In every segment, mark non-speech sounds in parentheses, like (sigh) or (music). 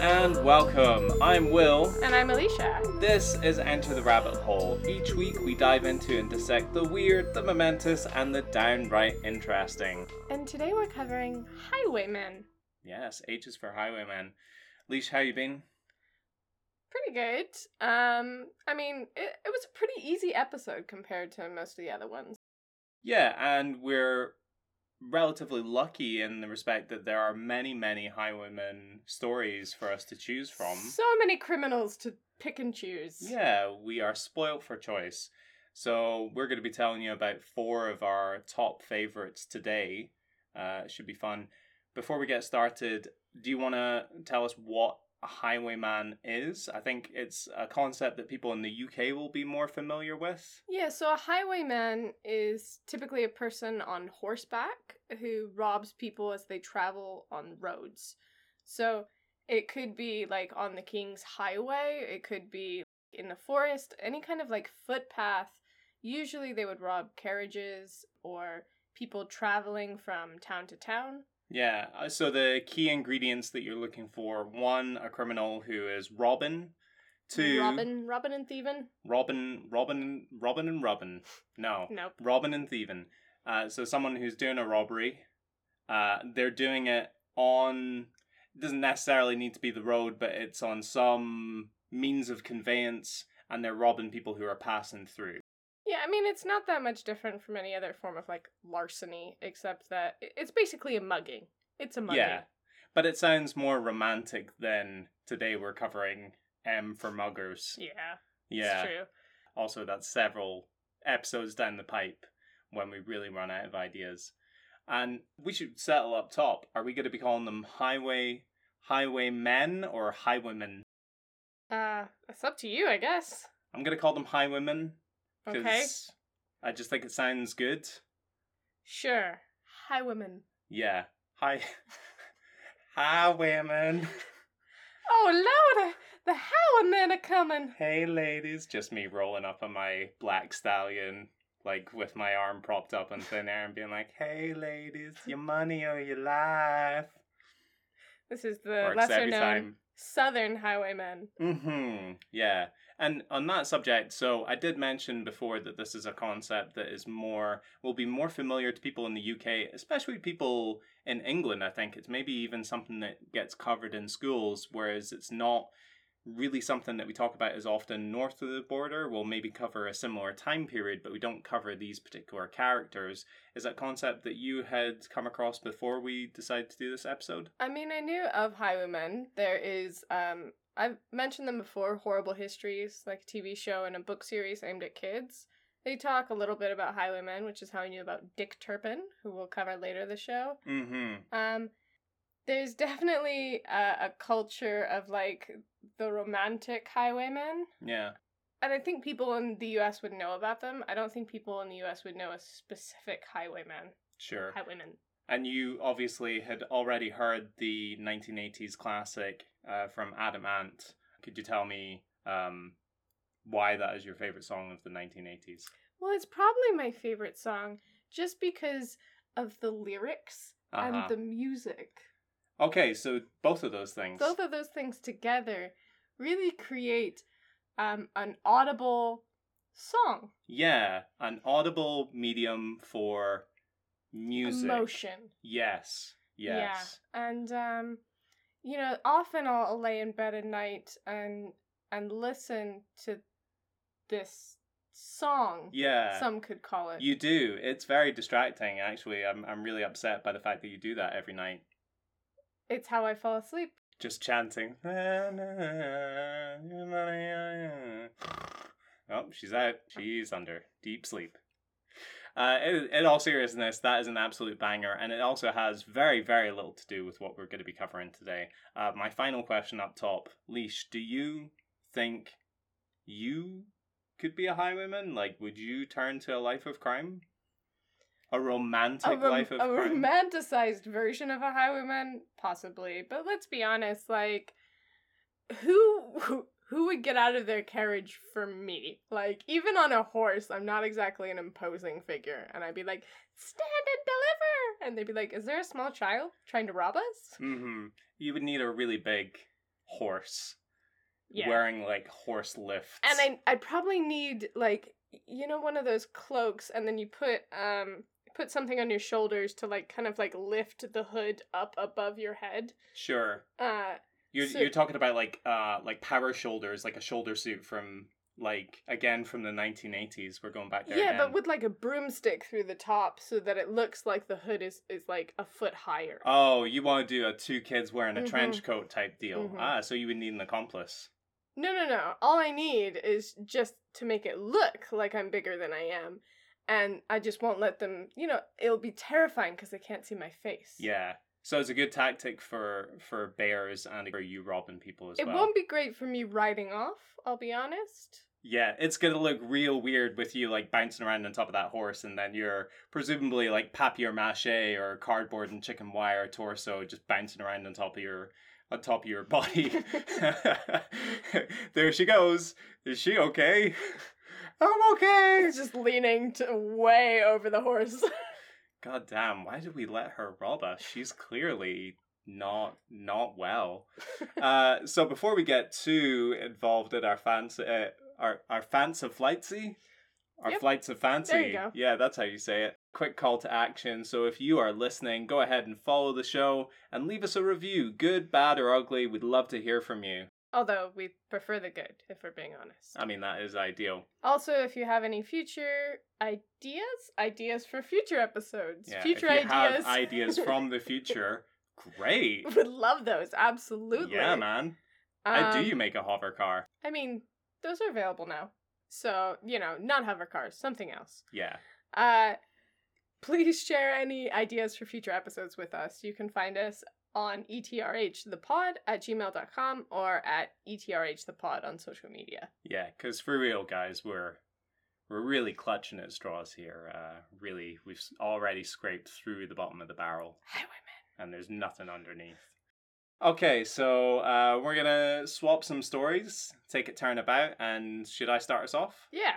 And welcome. I'm Will. And I'm Alicia. This is Enter the Rabbit Hole. Each week we dive into and dissect the weird, the momentous, and the downright interesting. And today we're covering Highwaymen. Yes, H is for Highwaymen. Leash, how you been? Pretty good. Um, I mean, it, it was a pretty easy episode compared to most of the other ones. Yeah, and we're relatively lucky in the respect that there are many, many highwaymen stories for us to choose from. So many criminals to pick and choose. Yeah, we are spoilt for choice. So we're going to be telling you about four of our top favorites today. Uh, it should be fun. Before we get started, do you want to tell us what a highwayman is? I think it's a concept that people in the UK will be more familiar with. Yeah, so a highwayman is typically a person on horseback who robs people as they travel on roads. So it could be like on the King's Highway, it could be in the forest, any kind of like footpath. Usually they would rob carriages or people traveling from town to town. Yeah, uh, so the key ingredients that you're looking for one, a criminal who is Robin. Two, Robin, Robin and thieving. Robin, Robin, Robin and Robin. No, Nope. Robin and thieving. Uh, so someone who's doing a robbery. Uh, they're doing it on. It doesn't necessarily need to be the road, but it's on some means of conveyance, and they're robbing people who are passing through. I mean it's not that much different from any other form of like larceny, except that it's basically a mugging. It's a mugging. Yeah, but it sounds more romantic than today we're covering M for muggers. Yeah. Yeah. True. Also, that's several episodes down the pipe when we really run out of ideas. And we should settle up top. Are we going to be calling them highway highwaymen or highwaymen? Uh, it's up to you, I guess. I'm going to call them highwaymen Okay. I just think it sounds good. Sure. Highwaymen. Yeah, hi, (laughs) women. (laughs) Oh Lord, uh, the highwaymen are coming. Hey, ladies, just me rolling up on my black stallion, like with my arm propped up in thin air, and being like, "Hey, ladies, your money or your life." This is the lesser known time. Southern highwaymen. Mm-hmm. Yeah. And on that subject, so I did mention before that this is a concept that is more will be more familiar to people in the UK, especially people in England. I think it's maybe even something that gets covered in schools, whereas it's not really something that we talk about as often north of the border. We'll maybe cover a similar time period, but we don't cover these particular characters. Is that concept that you had come across before we decided to do this episode? I mean, I knew of highwaymen. There is, um, I've mentioned them before. Horrible Histories, like a TV show and a book series aimed at kids. They talk a little bit about highwaymen, which is how I knew about Dick Turpin, who we'll cover later the show. Mm-hmm. Um, there's definitely a, a culture of like the romantic highwaymen, Yeah. and I think people in the U.S. would know about them. I don't think people in the U.S. would know a specific highwayman, Sure. highwayman. And you obviously had already heard the 1980s classic uh, from Adam Ant. Could you tell me um, why that is your favorite song of the 1980s? Well, it's probably my favorite song just because of the lyrics Uh-huh. and the music. Okay, so both of those things. Both of those things together really create um, an audible song, yeah, an audible medium for music. emotion. Yes. Yes. Yeah, and um, you know, often I'll, I'll lay in bed at night and and listen to this song. Yeah. Some could call it. You do. It's very distracting, actually. I'm, I'm really upset by the fact that you do that every night. It's how I fall asleep. just chanting. Oh, she's out. She's under deep sleep. Uh, in, in all seriousness, that is an absolute banger, and it also has very, very little to do with what we're going to be covering today. Uh, my final question up top, Leash, do you think you could be a highwayman? Like, would you turn to a life of crime? A romantic a, rom- life of a crime? romanticized version of a highwayman, possibly. But let's be honest, like who who, who would get out of their carriage for me? Like, even on a horse, I'm not exactly an imposing figure. And I'd be like, stand and deliver! And they'd be like, is there a small child trying to rob us? hmm You would need a really big horse Yeah. wearing like horse lifts. and I I'd probably need like you know one of those cloaks and then you put um put something on your shoulders to like kind of like lift the hood up above your head. sure. Uh You're So- you're talking about like uh like power shoulders, like a shoulder suit from like again from the 1980s. We're going back there. yeah, but with like a broomstick through the top so that it looks like the hood is is like a foot higher. Oh, you want to do a two kids wearing a Mhm. trench coat type deal? Mhm. Ah, so you would need an accomplice. No, no, no. All I need is just to make it look like I'm bigger than I am. And I just won't let them, you know, it'll be terrifying because they can't see my face. Yeah. So it's a good tactic for for bears and for you robbing people as It well. It won't be great for me riding off, I'll be honest. Yeah, it's gonna look real weird with you like bouncing around on top of that horse, and then you're presumably like papier mache or cardboard and chicken wire torso just bouncing around on top of your on top of your (laughs) body. (laughs) (laughs) there she goes. Is she okay? I'm okay. It's just leaning to way over the horse. (laughs) God damn! Why did we let her rob us? She's clearly not not well. (laughs) Uh, so before we get too involved in our fancy, uh, our our fans of flightsy, our Yep. flights of fancy. There you go. Yeah, that's how you say it. Quick call to action. So if you are listening, go ahead and follow the show and leave us a review, good, bad, or ugly. We'd love to hear from you. Although we prefer the good, if we're being honest. I mean, that is ideal. also, if you have any future ideas, ideas for future episodes, Yeah, future if you ideas, have ideas from the future, (laughs) great. would love those. Absolutely. Yeah, man. How do Um, you make a hover car? I mean, those are available now. So, you know, not hover cars, something else. Yeah. Uh please share any ideas for future episodes with us. You can find us on etrhthepod at gmail.com or at etrhthepod on social media. Yeah, because for real, guys, we're we're really clutching at straws here. Uh, really, we've already scraped through the bottom of the barrel, Highwayman. and there's nothing underneath. Okay, so uh, we're gonna swap some stories, take it turn about, and should I start us off? Yeah.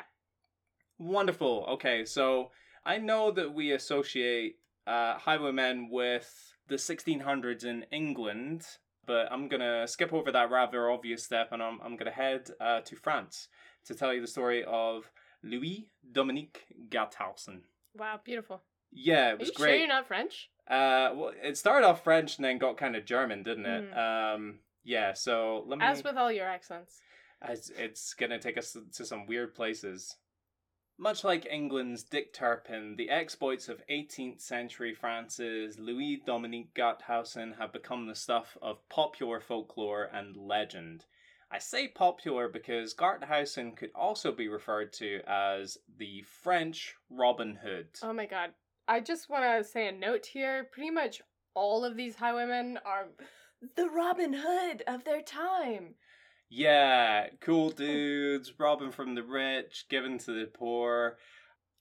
Wonderful. Okay, so I know that we associate uh, highwaymen with the 1600s in England, but I'm gonna skip over that rather obvious step, and I'm I'm gonna head uh, to France to tell you the story of Louis Dominique Garthausen. Wow, beautiful. Yeah, it was Are you sure great. you're not French? Uh, well, it started off French and then got kind of German, didn't it? Mhm. Um, yeah. So let me. As with all your accents. It's, it's gonna take us to some weird places. Much like England's Dick Turpin, the exploits of 18th century France's Louis Dominique Garthausen have become the stuff of popular folklore and legend. I say popular because Garthausen could also be referred to as the French Robin Hood. Oh my god. I just want to say a note here. Pretty much all of these highwaymen are the Robin Hood of their time. Yeah, cool dudes, robbing from the rich, giving to the poor.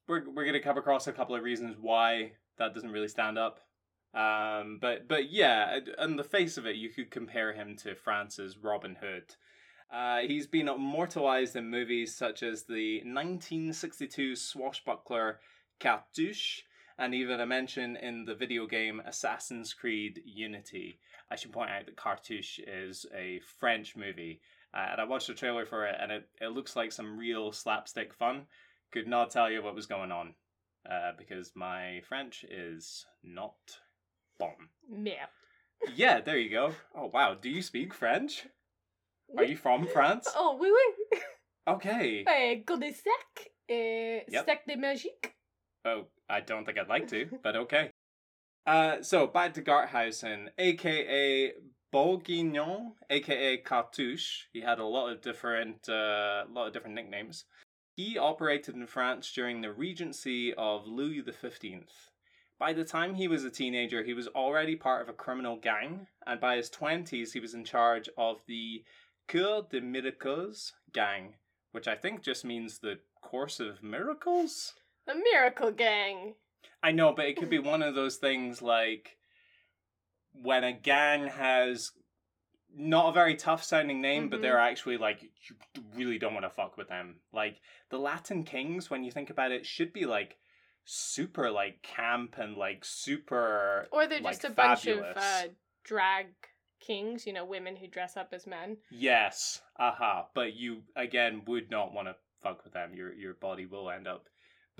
We're we're gonna come across a couple of reasons why that doesn't really stand up. Um, but but yeah, on the face of it, you could compare him to France's Robin Hood. Uh, he's been immortalized in movies such as the 1962 swashbuckler Cartouche, and even a mention in the video game Assassin's Creed Unity. I should point out that Cartouche is a French movie, uh, and I watched the trailer for it, and it, it looks like some real slapstick fun. Could not tell you what was going on, uh, because my French is not bomb. Yeah. Yeah, there you go. Oh wow, do you speak French? Are you from France? (laughs) Oh, oui, oui. Okay. Godé sec et Yep. sec de magique. Oh, I don't think I'd like to, but okay. Uh, so back to Garthausen, aka Bourguignon, aka Cartouche. He had a lot of different, uh, lot of different nicknames. He operated in France during the regency of Louis the Fifteenth. By the time he was a teenager, he was already part of a criminal gang, and by his twenties, he was in charge of the Cour des Miracles gang, which I think just means the course of miracles. The Miracle Gang. I know, but it could be one of those things like when a gang has not a very tough sounding name, but Mhm. they're actually like you really don't want to fuck with them. Like the Latin kings, when you think about it, should be like super like camp and like super Or they're like, just a bunch of uh, drag kings, you know, women who dress up as men. Yes, aha. But you again would not want to fuck with them. Your your body will end up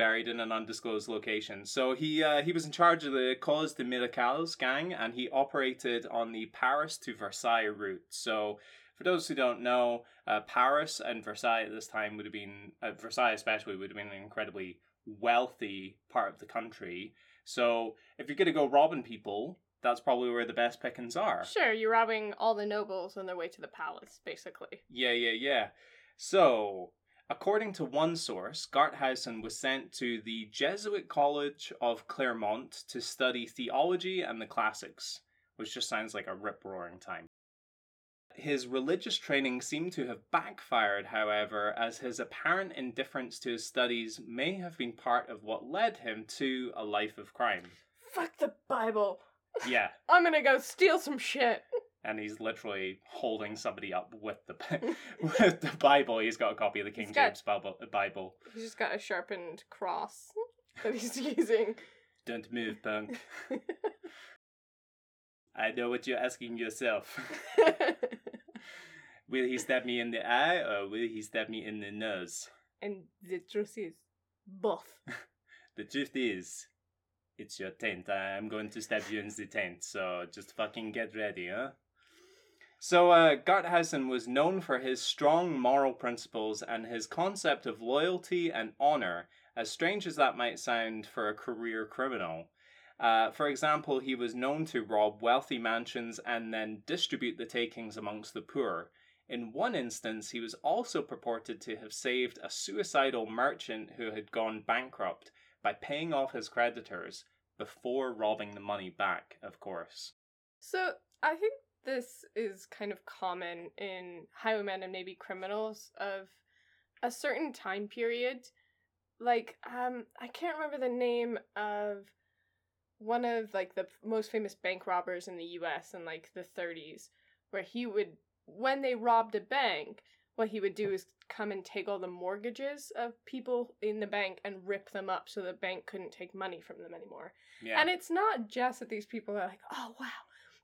buried in an undisclosed location. So he uh, he was in charge of the Cour des Miracles gang, and he operated on the Paris to Versailles route. So. For those who don't know, uh, Paris and Versailles at this time would have been, uh, Versailles especially, would have been an incredibly wealthy part of the country. So if you're going to go robbing people, that's probably where the best pickings are. Sure, you're robbing all the nobles on their way to the palace, basically. Yeah, yeah, yeah. So, according to one source, Garthausen was sent to the Jesuit College of Clermont to study theology and the classics, which just sounds like a rip roaring time. His religious training seemed to have backfired, however, as his apparent indifference to his studies may have been part of what led him to a life of crime. Fuck the Bible. Yeah, (laughs) I'm gonna go steal some shit. And he's literally holding somebody up with the (laughs) (laughs) with the Bible. He's got a copy of the King He's got- James Bible. Bible. He's just got a sharpened cross (laughs) that he's using. Don't move, punk. I know what you're asking yourself. will he stab me in the eye or will he stab me in the nose? and the truth is, both. The truth is, it's your tent. I'm going to stab you in the tent, so just fucking get ready, huh? So, uh, Garthausen was known for his strong moral principles and his concept of loyalty and honor, as strange as that might sound for a career criminal. Uh, for example, he was known to rob wealthy mansions and then distribute the takings amongst the poor. In one instance, he was also purported to have saved a suicidal merchant who had gone bankrupt by paying off his creditors before robbing the money back, of course. So I think this is kind of common in highwaymen and maybe criminals of a certain time period. Like, um, I can't remember the name of one of like the most famous bank robbers in the U.S. in like the 30s, where he would, when they robbed a bank, what he would do is come and take all the mortgages of people in the bank and rip them up so the bank couldn't take money from them anymore. Yeah. And it's not just that these people are like, oh, wow,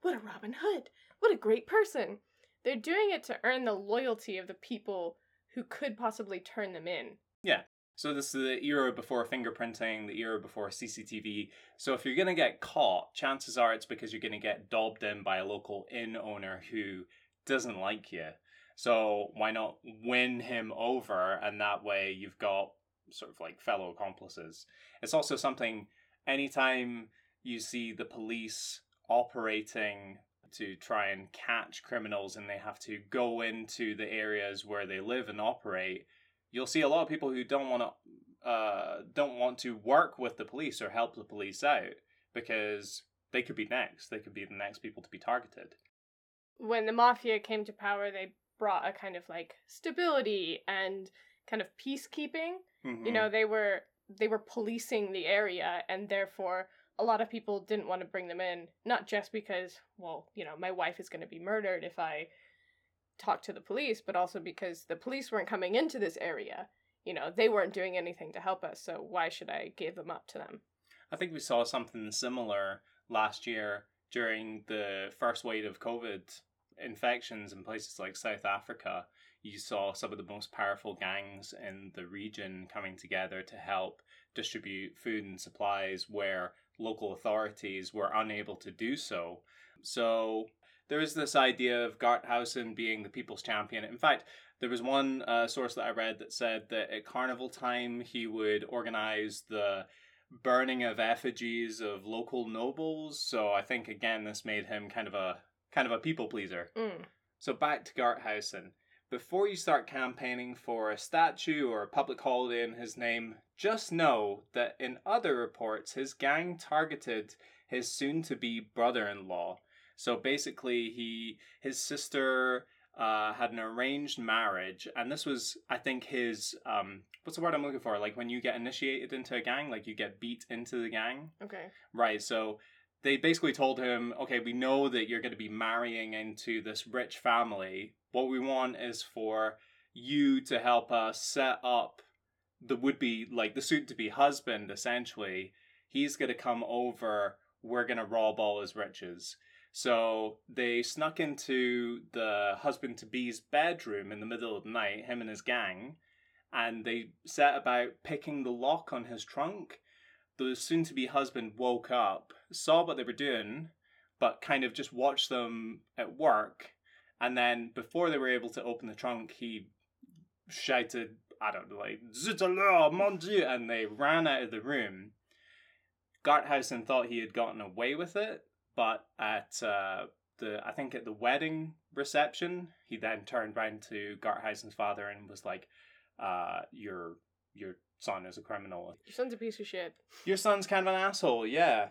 what a Robin Hood. What a great person. They're doing it to earn the loyalty of the people who could possibly turn them in. Yeah. So this is the era before fingerprinting, the era before CCTV. So if you're gonna get caught, chances are it's because you're gonna get dobbed in by a local inn owner who doesn't like you. So why not win him over, and that way you've got sort of like fellow accomplices. It's also something. Anytime you see the police operating to try and catch criminals, and they have to go into the areas where they live and operate you'll see a lot of people who don't want to uh, don't want to work with the police or help the police out because they could be next. They could be the next people to be targeted. When the mafia came to power, they brought a kind of like stability and kind of peacekeeping. Mm-hmm. You know, they were they were policing the area and therefore a lot of people didn't want to bring them in, not just because, well, you know, my wife is going to be murdered if I talk to the police, but also because the police weren't coming into this area. You know, they weren't doing anything to help us, so why should I give them up to them? I think we saw something similar last year during the first wave of COVID infections in places like South Africa. You saw some of the most powerful gangs in the region coming together to help distribute food and supplies where local authorities were unable to do so. So there is this idea of Garthausen being the people's champion. In fact, there was one uh, source that I read that said that at carnival time he would organize the burning of effigies of local nobles. So I think again this made him kind of a kind of a people pleaser. Mm. So back to Garthausen. Before you start campaigning for a statue or a public holiday in his name, just know that in other reports his gang targeted his soon to be brother in law. So basically he his sister uh, had an arranged marriage, and this was, I think, his um, what's the word I'm looking for? Like when you get initiated into a gang, like you get beat into the gang, Okay. right? So they basically told him, okay, we know that you're going to be marrying into this rich family. What we want is for you to help us set up the would be like the soon to be husband essentially. He's going to come over. We're going to rob all his riches. So they snuck into the husband to be's bedroom in the middle of the night, him and his gang, and they set about picking the lock on his trunk. The soon to be husband woke up, saw what they were doing, but kind of just watched them at work. And then before they were able to open the trunk, he shouted, I don't know, like, Zut alors, mon Dieu! And they ran out of the room. Garthausen thought he had gotten away with it, but at uh, the, I think at the wedding reception, he then turned round to Garthausen's father and was like, uh, your, your son is a criminal. Your son's a piece of shit. Your son's kind of an asshole, yeah.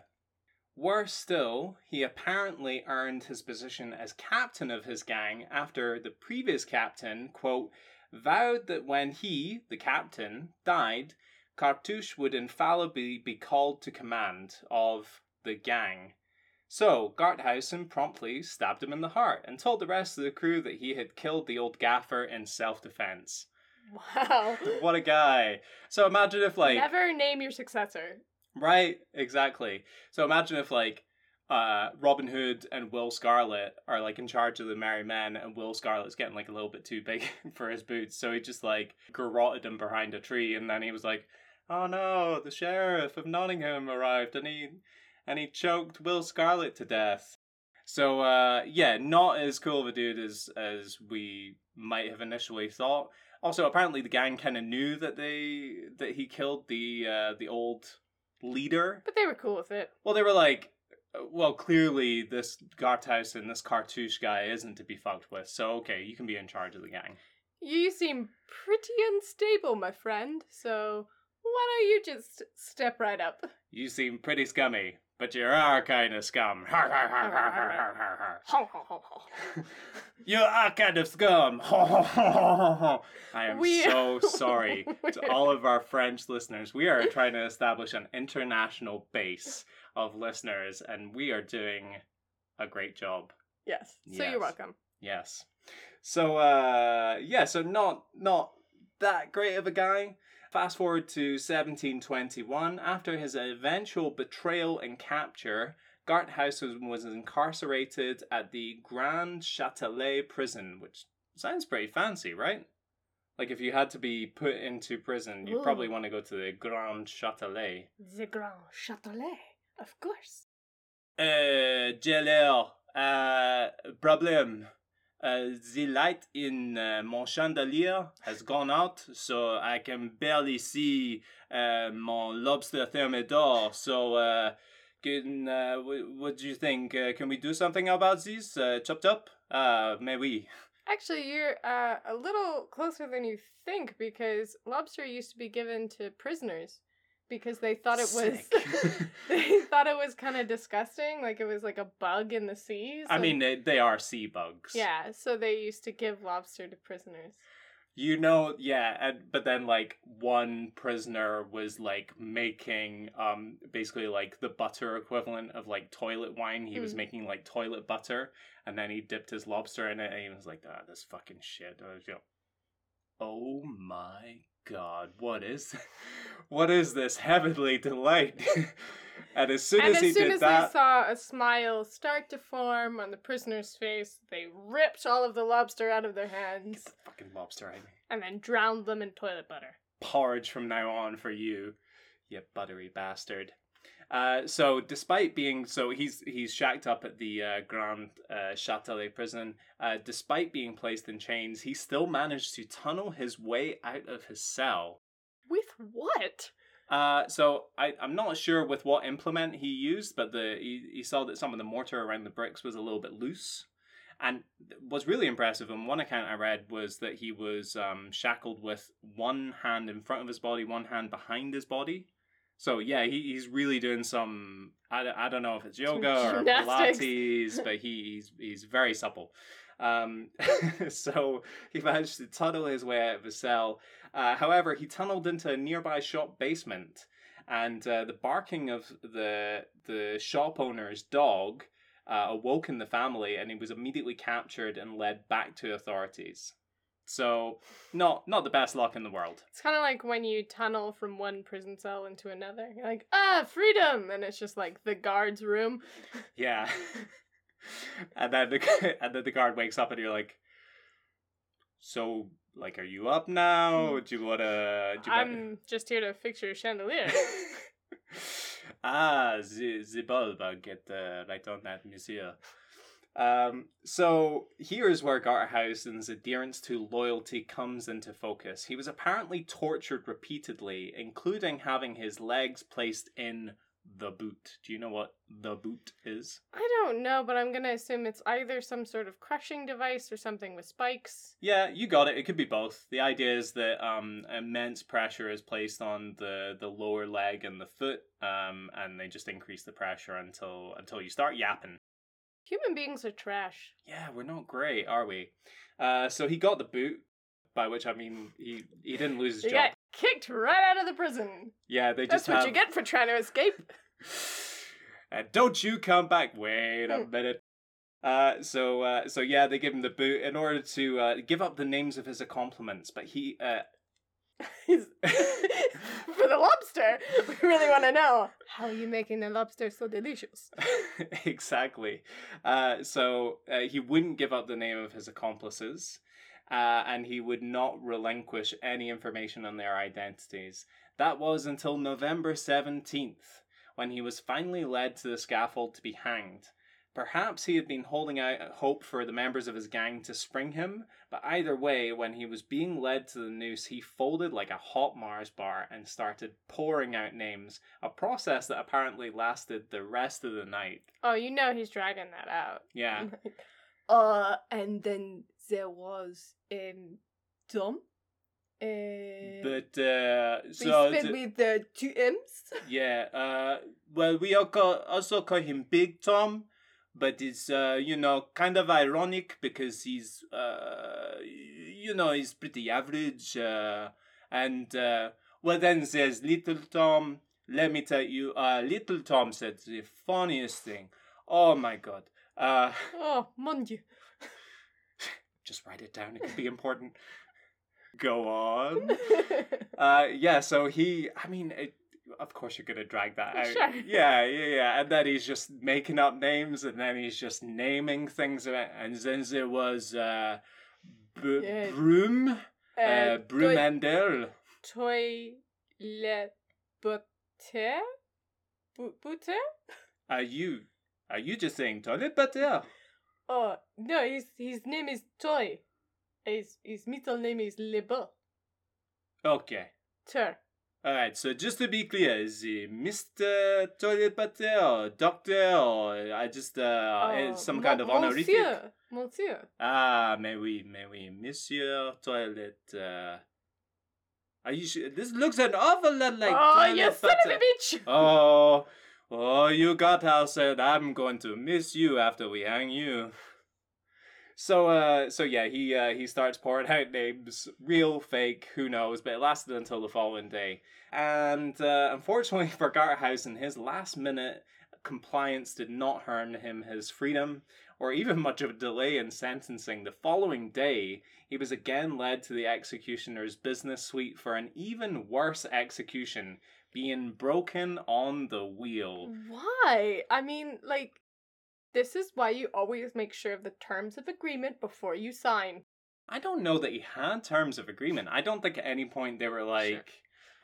Worse still, he apparently earned his position as captain of his gang after the previous captain, quote, vowed that when he, the captain, died, Cartouche would infallibly be called to command of the gang. So, Garthausen promptly stabbed him in the heart and told the rest of the crew that he had killed the old gaffer in self defense. Wow. What a guy. So imagine if, like. Never name your successor. Right, exactly. So imagine if, like, uh, Robin Hood and Will Scarlet are like in charge of the Merry Men, and Will Scarlet's getting like a little bit too big (laughs) for his boots, so he just like garroted him behind a tree, and then he was like, "Oh no, the sheriff of Nottingham arrived, and he and he choked Will Scarlet to death." So uh, yeah, not as cool of a dude as as we might have initially thought. Also, apparently the gang kind of knew that they that he killed the uh, the old leader. But they were cool with it. Well, they were like, well, clearly this Garthausen, this cartouche guy, isn't to be fucked with. So okay, you can be in charge of the gang. You seem pretty unstable, my friend. So why don't you just step right up? You seem pretty scummy, but you are kind of scum. (laughs) You are kind of scum. I am We- so (laughs) sorry to all of our French listeners. We are trying to establish an international base of listeners, and we are doing a great job. Yes. So Yes. you're welcome. Yes. So uh yeah, so not not that great of a guy. Fast forward to 1721, after his eventual betrayal and capture, Garthausen was incarcerated at the Grand Châtelet prison, which sounds pretty fancy, right? Like if you had to be put into prison, you'd Ooh. probably want to go to the Grand Châtelet. The Grand Châtelet, of course. Uh, Jellier, uh, problem. Uh, the light in uh, mon chandelier has gone out, so I can barely see uh, mon lobster thermidor. So, uh, can, uh, wh- what do you think? Uh, can we do something about this? Uh, chop chop? Uh, mais oui. Actually, you're uh, a little closer than you think because lobster used to be given to prisoners because they thought it was (laughs) (laughs) they thought it was kind of disgusting, like it was like a bug in the seas. I mean, they, they are sea bugs. yeah, so they used to give lobster to prisoners. You know, yeah, and but then like one prisoner was like making um basically like the butter equivalent of like toilet wine. He was Mm. making like toilet butter, and then he dipped his lobster in it, and he was like, "Ah, this fucking shit." I oh my god, what is, (laughs) what is this heavenly delight? (laughs) and as soon and as as he soon did as that, they saw a smile start to form on the prisoner's face, they ripped all of the lobster out of their hands the fucking lobster out of me. and then drowned them in toilet butter. porridge from now on for you, you buttery bastard. Uh, so despite being so he's he's shacked up at the uh, Grand uh, Châtelet prison. Uh, despite being placed in chains, he still managed to tunnel his way out of his cell. With what? Uh, so I, I'm not sure with what implement he used, but the he, he saw that some of the mortar around the bricks was a little bit loose. And what's really impressive, and one account I read was that he was um, shackled with one hand in front of his body, one hand behind his body. So yeah, he, he's really doing some. I, don't- I don't know if it's yoga or gymnastics. Pilates, but he, he's he's very supple. Um, (laughs) so he managed to tunnel his way out of the cell. Uh, however, he tunneled into a nearby shop basement, and uh, the barking of the the shop owner's dog uh, awoken the family, and he was immediately captured and led back to authorities. So, not not the best luck in the world. It's kind of like when you tunnel from one prison cell into another. You're like, ah, freedom, and it's just like the guard's room. Yeah. (laughs) and then the (laughs) and then the guard wakes up, and you're like, so like, are you up now? Do you wanna? Do you I'm just here to fix your chandelier. (laughs) ah, the the bulb. I'll get uh, right on that, monsieur. Um, so here's where Garthausen's adherence to loyalty comes into focus. He was apparently tortured repeatedly, including having his legs placed in the boot. Do you know what the boot is? I don't know, but I'm gonna assume it's either some sort of crushing device or something with spikes. Yeah, you got it. It could be both. The idea is that um, immense pressure is placed on the, the lower leg and the foot, um, and they just increase the pressure until until you start yapping. Human beings are trash. Yeah, we're not great, are we? Uh, so he got the boot, by which I mean he he didn't lose his You job. got kicked right out of the prison. Yeah, they That's just what have. you get for trying to escape. (sighs) and don't you come back? Wait a Hmm. minute. Uh, so uh, so yeah, they give him the boot in order to uh, give up the names of his accomplishments, but he uh, (laughs) for the lobster, we really want to know how are you making the lobster so delicious. (laughs) exactly. Uh, so uh, he wouldn't give up the name of his accomplices, uh, and he would not relinquish any information on their identities. That was until November 17th, when he was finally led to the scaffold to be hanged. Perhaps he had been holding out hope for the members of his gang to spring him, but either way, when he was being led to the noose, he folded like a hot Mars bar and started pouring out names, a process that apparently lasted the rest of the night. Oh, you know he's dragging that out. Yeah. (laughs) uh, and then there was um Tom. Uh, But uh so spelled th- with the two M's. yeah, uh well we all call, also call him Big Tom, but it's uh you know kind of ironic because he's uh you know he's pretty average uh and uh well then there's Little Tom. Let me tell you, uh Little Tom said the funniest thing. Oh my god. Uh (laughs) Oh, mon dieu. (laughs) just write it down, it could be important. Go on. (laughs) Uh, yeah, so he, I mean, it, of course you're gonna drag that out. Sure. (laughs) Yeah, yeah, yeah. And then he's just making up names, and then he's just naming things. And then there was uh, B- Yeah. Broom, uh, Uh, Brumendel. Toilet butter? Butter? Are you, are you just saying toilet paper? Oh, no, his, his name is Toy. His, his middle name is Lebeau. Okay. Tur. All right. So just to be clear, is he Mister Toilet Pater or Doctor or I just uh Oh, some kind of honorific? Monsieur. Monsieur. Ah, mais oui, mais oui, Monsieur Toilet. Uh, are you sure? This looks an awful lot like oh, toilet you son of a bitch! (laughs) Oh, oh, you got how said I'm going to miss you after we hang you. So, uh, so yeah, he uh, he starts pouring out names, real, fake, who knows, but it lasted until the following day. And uh, unfortunately (laughs) for Garthausen, his last minute compliance did not earn him his freedom or even much of a delay in sentencing. The following day, he was again led to the executioner's business suite for an even worse execution, being broken on the wheel. Why? I mean, like, this is why you always make sure of the terms of agreement before you sign. I don't know that he had terms of agreement. I don't think at any point they were like, Sure.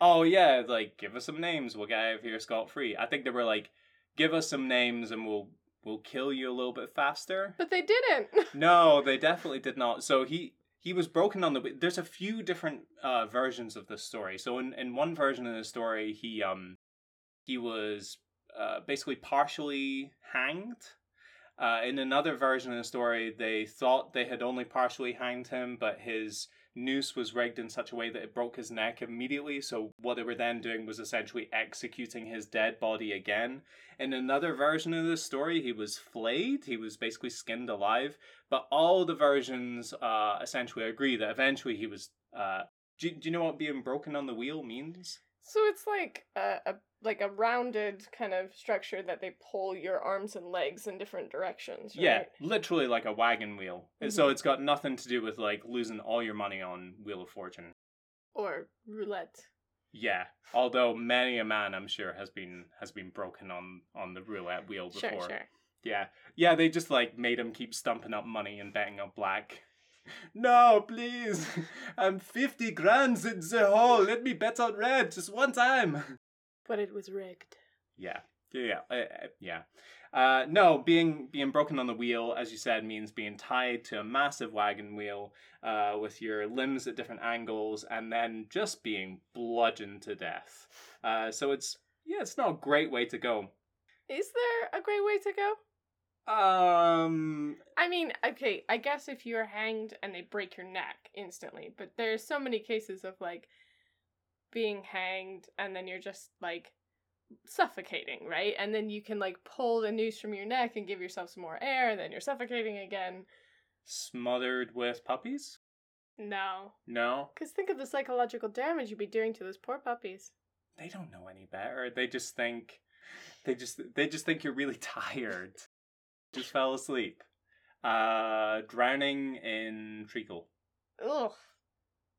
oh yeah, like give us some names, we'll get out of here scot free. I think they were like, give us some names and we'll we'll kill you a little bit faster. But they didn't. (laughs) No, they definitely did not. So he he was broken on the. There's a few different uh, versions of this story. So in in one version of the story, he um he was uh, basically partially hanged. Uh, in another version of the story, they thought they had only partially hanged him, but his noose was rigged in such a way that it broke his neck immediately. So what they were then doing was essentially executing his dead body again. In another version of the story, he was flayed. He was basically skinned alive. But all the versions uh, essentially agree that eventually he was. Uh, do, do you know what being broken on the wheel means? So it's like a, a like a rounded kind of structure that they pull your arms and legs in different directions. Right? Yeah, literally like a wagon wheel. So mm-hmm. it's got nothing to do with like losing all your money on Wheel of Fortune. Or roulette. Yeah, although many a man I'm sure has been has been broken on on the roulette wheel before. Sure, sure. Yeah, yeah, they just like made him keep stumping up money and betting on black. (laughs) No, please, (laughs) I'm fifty grands in the hole. Let me bet on red just one time. (laughs) But it was rigged. Yeah, yeah, uh, uh, yeah. Uh, no, being being broken on the wheel, as you said, means being tied to a massive wagon wheel uh, with your limbs at different angles, and then just being bludgeoned to death. Uh, so it's yeah, it's not a great way to go. Is there a great way to go? Um, I mean, okay, I guess if you're hanged and they break your neck instantly, but there's so many cases of like being hanged and then you're just like suffocating, right? And then you can like pull the noose from your neck and give yourself some more air, and then you're suffocating again. smothered with puppies? No. No, Because think of the psychological damage you'd be doing to those poor puppies. they don't know any better. They just think they just they just think you're really (laughs) tired. just fell asleep. Uh drowning in treacle. Ugh.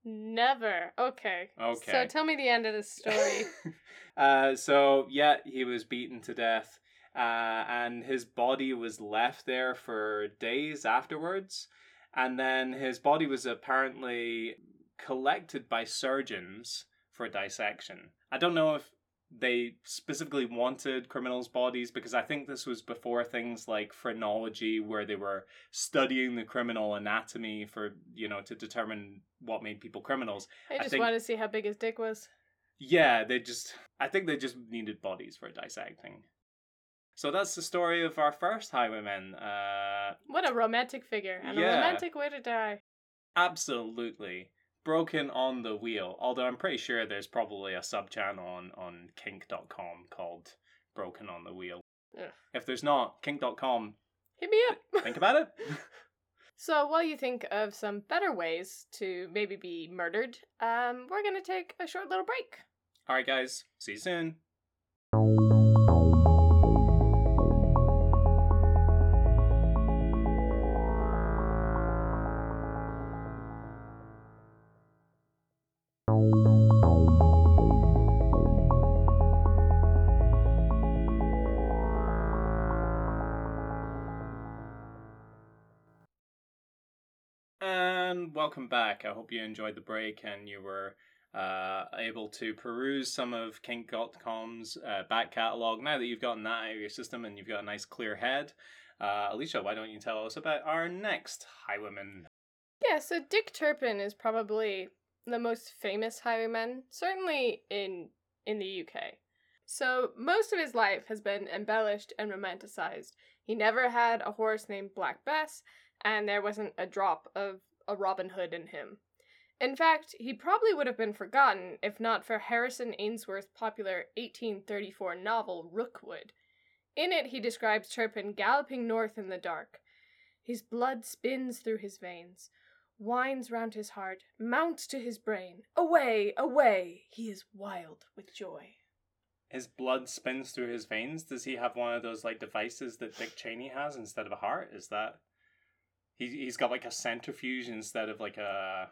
Never. Okay. Okay. So tell me the end of the story. (laughs) uh so yeah, he was beaten to death. Uh, and his body was left there for days afterwards. And then his body was apparently collected by surgeons for dissection. I don't know if they specifically wanted criminals' bodies because I think this was before things like phrenology, where they were studying the criminal anatomy for, you know, to determine what made people criminals. I I just think- wanted to see how big his dick was. Yeah, they just, I think they just needed bodies for dissecting. So that's the story of our first highwayman. Uh, What a romantic figure and a romantic way to die. absolutely broken on the wheel. Although I'm pretty sure there's probably a sub channel on on kink.com called Broken on the Wheel. Ugh. If there's not, kink.com, Hit me up. think about it. (laughs) (laughs) So while you think of some better ways to maybe be murdered, um, we're gonna take a short little break. All right, guys. See you soon. Welcome back. I hope you enjoyed the break and you were uh, able to peruse some of Kink.com's uh, back catalogue. Now that you've gotten that out of your system and you've got a nice clear head, uh, Alicia, why don't you tell us about our next highwayman? Yeah, so Dick Turpin is probably the most famous highwayman, certainly in in the UK. So most of his life has been embellished and romanticized. He never had a horse named Black Bess, and there wasn't a drop of a Robin Hood in him. In fact, he probably would have been forgotten if not for Harrison Ainsworth's popular 1834 novel Rookwood. In it, he describes Turpin galloping north in the dark. His blood spins through his veins, winds round his heart, mounts to his brain. Away, away! He is wild with joy. His blood spins through his veins. Does he have one of those like devices that Dick Cheney has instead of a heart? Is that he? He's got like a centrifuge instead of like a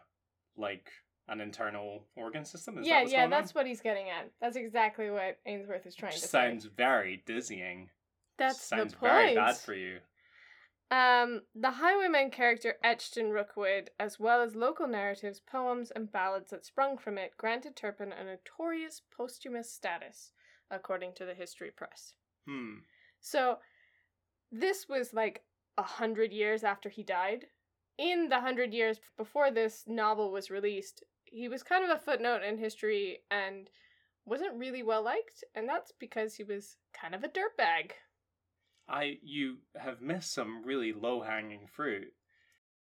like an internal organ system. Is that yeah, what's yeah, going on? that's what he's getting at. That's exactly what Ainsworth is trying Which to sounds say. very dizzying. That's sounds the point. very bad for you. Um, the highwayman character etched in Rookwood, as well as local narratives, poems, and ballads that sprung from it, granted Turpin a notorious posthumous status, according to the History Press. Hmm. So, this was like a hundred years after he died. In the hundred years before this novel was released, he was kind of a footnote in history and wasn't really well liked, and that's because he was kind of a dirtbag. I you have missed some really low hanging fruit.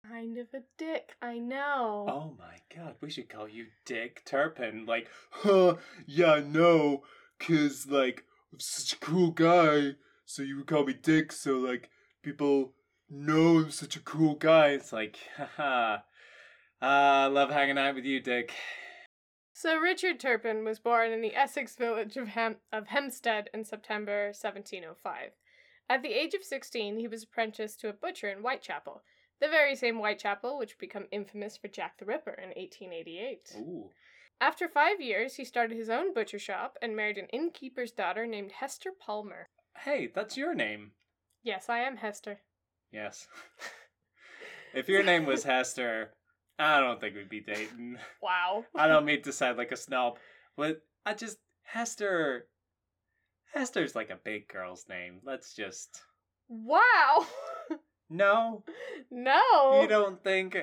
Kind of a dick, I know. Oh my god, we should call you Dick Turpin. Like, huh, yeah, no, cause like I'm such a cool guy, so you would call me Dick, so like people know I'm such a cool guy. It's like, haha. Uh, I love hanging out with you, Dick. So Richard Turpin was born in the Essex village of, Hem- of Hempstead in September 1705. At the age of 16, he was apprenticed to a butcher in Whitechapel, the very same Whitechapel which would become infamous for Jack the Ripper in 1888. Ooh. After five years, he started his own butcher shop and married an innkeeper's daughter named Hester Palmer. Hey, that's your name. Yes, I am Hester. Yes. (laughs) if your name was Hester, I don't think we'd be dating. (laughs) Wow. (laughs) I don't mean to sound like a snob, but I just Hester. Hester's like a big girl's name. Let's just Wow. no. no. You don't think?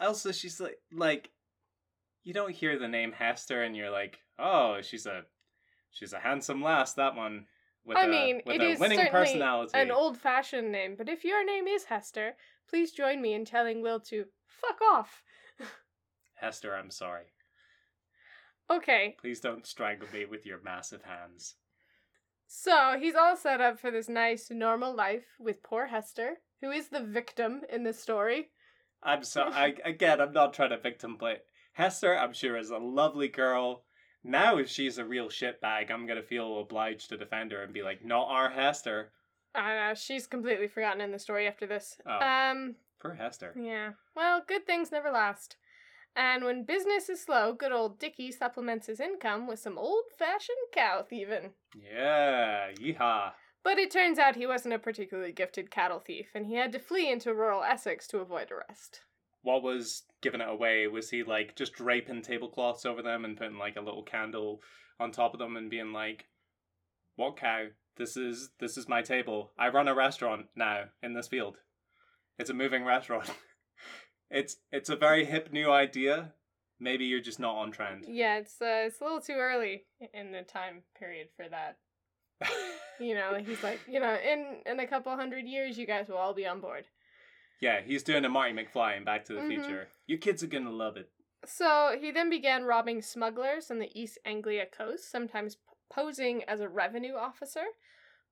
Also, she's like like you don't hear the name Hester and you're like, oh, she's a she's a handsome lass. That one with I a mean, with it a is winning certainly personality. an old-fashioned name, but if your name is Hester, please join me in telling Will to fuck off. (laughs) Hester, I'm sorry. Okay, Please don't strangle me with your massive hands. so he's all set up for this nice, normal life with poor Hester, who is the victim in this story. I'm so I (laughs) again I'm not trying to victim play. Hester, I'm sure is a lovely girl. Now if she's a real shitbag, I'm gonna feel obliged to defend her and be like, not our Hester. I know, she's completely forgotten in the story after this. Oh. Um, Poor Hester. yeah. Well, good things never last. And when business is slow, good old Dickie supplements his income with some old fashioned cow thieving. Yeah, yeehaw. But it turns out he wasn't a particularly gifted cattle thief, and he had to flee into rural Essex to avoid arrest. What was giving it away? Was he like just draping tablecloths over them and putting like a little candle on top of them and being like, What cow? This is this is my table. I run a restaurant now in this field. It's a moving restaurant. (laughs) it's it's a very hip new idea. Maybe you're just not on trend. Yeah, it's uh, it's a little too early in the time period for that. (laughs) You know, he's like, you know, in in a couple hundred years, you guys will all be on board. Yeah, he's doing a Marty McFly in Back to the Mhm. Future. Your kids are gonna love it. So he then began robbing smugglers on the East Anglia coast, sometimes posing as a revenue officer,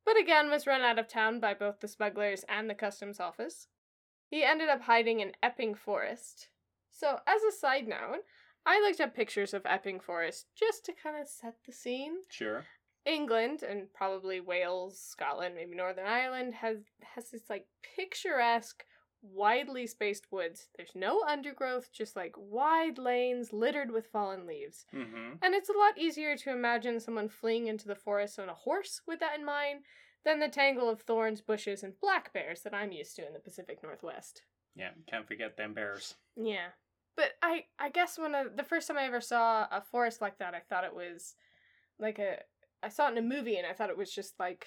but again was run out of town by both the smugglers and the customs office. He ended up hiding in Epping Forest. So, as a side note, I looked up pictures of Epping Forest just to kind of set the scene. Sure. England and probably Wales, Scotland, maybe Northern Ireland has has this like picturesque, widely spaced woods. There's no undergrowth, just like wide lanes littered with fallen leaves. Mm-hmm. And it's a lot easier to imagine someone fleeing into the forest on a horse with that in mind than the tangle of thorns, bushes, and black bears that I'm used to in the Pacific Northwest. Yeah, can't forget them bears. Yeah. But I I guess when I, the first time I ever saw a forest like that, I thought it was like a I saw it in a movie and I thought it was just like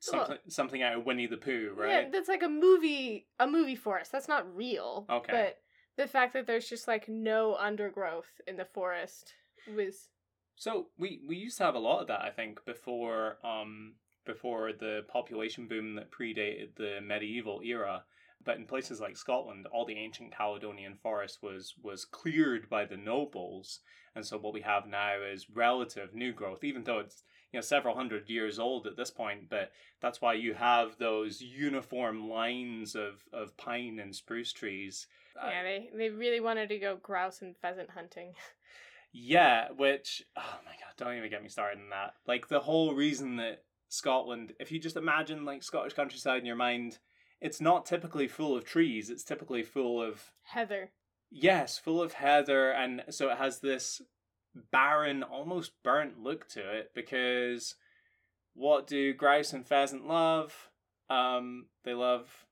Something something out of Winnie the Pooh, right? yeah, that's like a movie a movie forest. That's not real. Okay. But the fact that there's just like no undergrowth in the forest was So we we used to have a lot of that, I think, before um before the population boom that predated the medieval era. But in places like Scotland, all the ancient Caledonian forest was was cleared by the nobles, and so what we have now is relative new growth, even though it's you know several hundred years old at this point. But that's why you have those uniform lines of of pine and spruce trees. Uh, yeah, they they really wanted to go grouse and pheasant hunting. (laughs) Yeah, which oh my god, don't even get me started on that. Like the whole reason that Scotland, if you just imagine like Scottish countryside in your mind, it's not typically full of trees. It's typically full of Heather. yes, full of heather, and so it has this barren, almost burnt look to it. Because what do grouse and pheasant love? Um, they love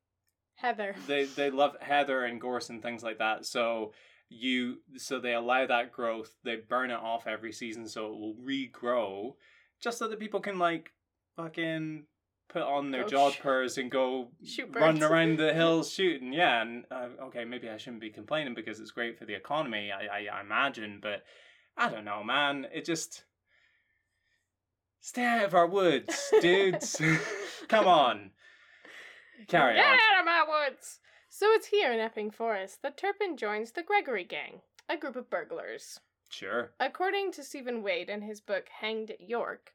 Heather. (laughs) they they love heather and gorse and things like that. So you so they allow that growth. They burn it off every season so it will regrow, just so that people can like fucking put on their Go sh- jodhpurs and go Shoot run around the (laughs) hills shooting. Yeah, and uh, okay, maybe I shouldn't be complaining because it's great for the economy. I, I I imagine, but I don't know, man. It just stay out of our woods, dudes. (laughs) Come on. Carry Get on. out of my woods! So it's here in Epping Forest that Turpin joins the Gregory Gang, a group of burglars. Sure. According to Stephen Wade in his book Hanged at York,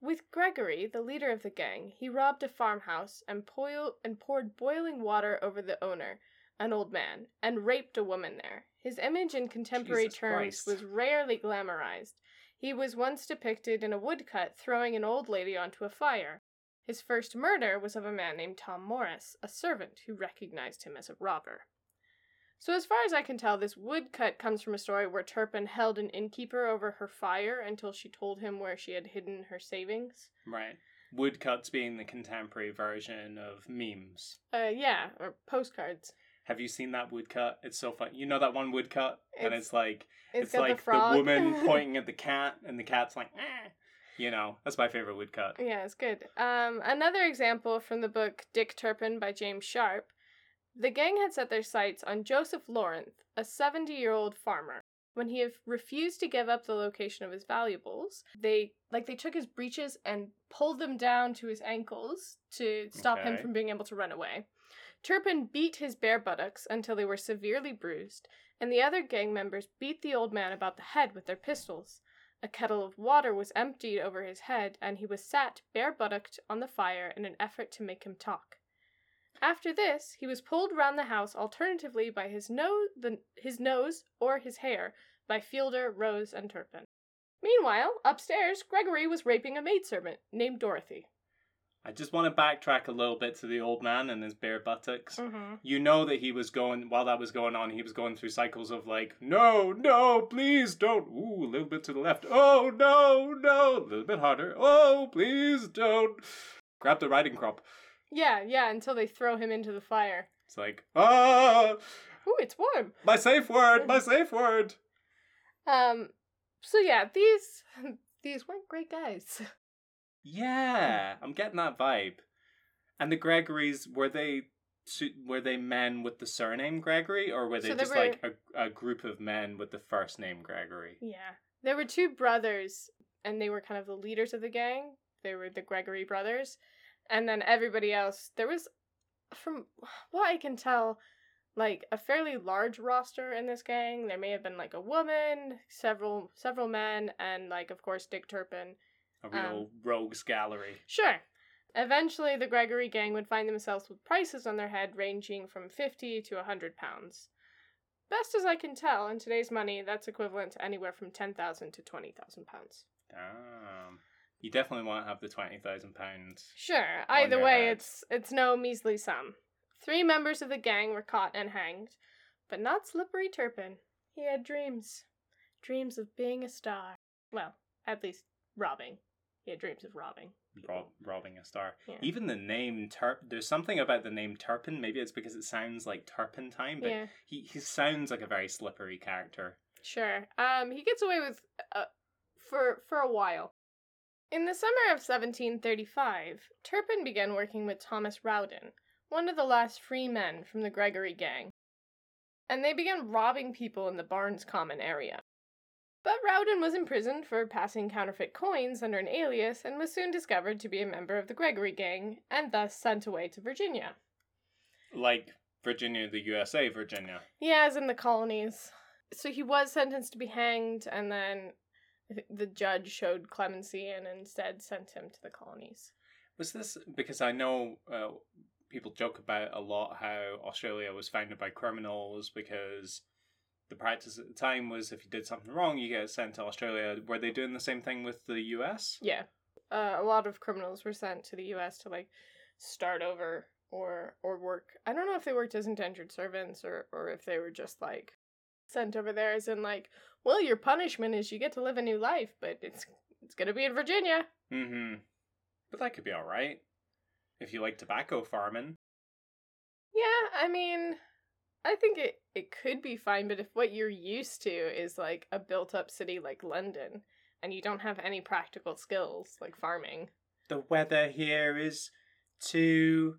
with Gregory, the leader of the gang, he robbed a farmhouse and, poil- and poured boiling water over the owner, an old man, and raped a woman there. His image in contemporary Jesus terms Christ. was rarely glamorized. He was once depicted in a woodcut throwing an old lady onto a fire. His first murder was of a man named Tom Morris, a servant who recognized him as a robber. So, as far as I can tell, this woodcut comes from a story where Turpin held an innkeeper over her fire until she told him where she had hidden her savings. Right. Woodcuts being the contemporary version of memes. Uh, yeah, or postcards. Have you seen that woodcut? It's so fun. You know that one woodcut, and It's- it's like it's, got like the frog. woman (laughs) pointing at the cat, and the cat's like, eh. You know, that's my favorite woodcut. Yeah, it's good. Um, another example from the book Dick Turpin by James Sharpe. The gang had set their sights on Joseph Lawrence, a 70 year old farmer. When he refused to give up the location of his valuables, they like they took his breeches and pulled them down to his ankles to stop him from being able to run away. Turpin beat his bare buttocks until they were severely bruised, and the other gang members beat the old man about the head with their pistols. A kettle of water was emptied over his head, and he was sat bare buttocked on the fire in an effort to make him talk. After this, he was pulled round the house alternatively by his nose, the, his nose or his hair by Fielder, Rose, and Turpin. Meanwhile, upstairs, Gregory was raping a maidservant named Dorothy. I just want to backtrack a little bit to the old man and his bare buttocks. Mm-hmm. You know that he was going while that was going on. He was going through cycles of like, no, no, please don't. Ooh, a little bit to the left. Oh no, no, a little bit harder. Oh, please don't. Grab the riding crop. Yeah, yeah, until they throw him into the fire. It's like, ah, Ooh, it's warm. my safe word, my (laughs) safe word. Um, so yeah, these (laughs) these weren't great guys. Yeah, I'm getting that vibe. And the Gregorys were they were they men with the surname Gregory, or were they So just were- like a, a group of men with the first name Gregory? Yeah. There were two brothers, and they were kind of the leaders of the gang. They were the Gregory brothers. And then everybody else, there was, from what I can tell, like a fairly large roster in this gang. There may have been like a woman, several several men, and like of course Dick Turpin. A um, real rogues gallery. Sure. Eventually, the Gregory gang would find themselves with prices on their head ranging from 50 to a 100 pounds. Best as I can tell, in today's money, that's equivalent to anywhere from 10,000 to 20,000 pounds. Damn. You definitely want to have the twenty thousand pounds. Sure, either way, head. it's it's no measly sum. Three members of the gang were caught and hanged, but not Slippery Turpin. He had dreams. Dreams of being a star. Well, at least robbing. He had dreams of robbing. Rob, robbing a star. Yeah. Even the name Turp. There's something about the name Turpin. Maybe it's because it sounds like turpentine, but Yeah. he he sounds like a very slippery character. Sure. Um, he gets away with uh, for for a while. In the summer of 1735, Turpin began working with Thomas Rowden, one of the last free men from the Gregory gang, and they began robbing people in the Barnes Common area. But Rowden was imprisoned for passing counterfeit coins under an alias and was soon discovered to be a member of the Gregory gang and thus sent away to Virginia. Like Virginia, the USA, Virginia. Yeah, as in the colonies. So he was sentenced to be hanged, and then the judge showed clemency and instead sent him to the colonies. Was this because I know uh, people joke about a lot how Australia was founded by criminals because the practice at the time was if you did something wrong, you get sent to Australia. Were they doing the same thing with the US? Yeah. Uh, a lot of criminals were sent to the US to like start over or or work. I don't know if they worked as indentured servants or or if they were just like sent over there as in like, well, your punishment is you get to live a new life, but it's it's going to be in Virginia. Mm-hmm. But that could be all right if you like tobacco farming. Yeah, I mean, I think it it could be fine, but if what you're used to is like a built up city like London and you don't have any practical skills like farming. The weather here is too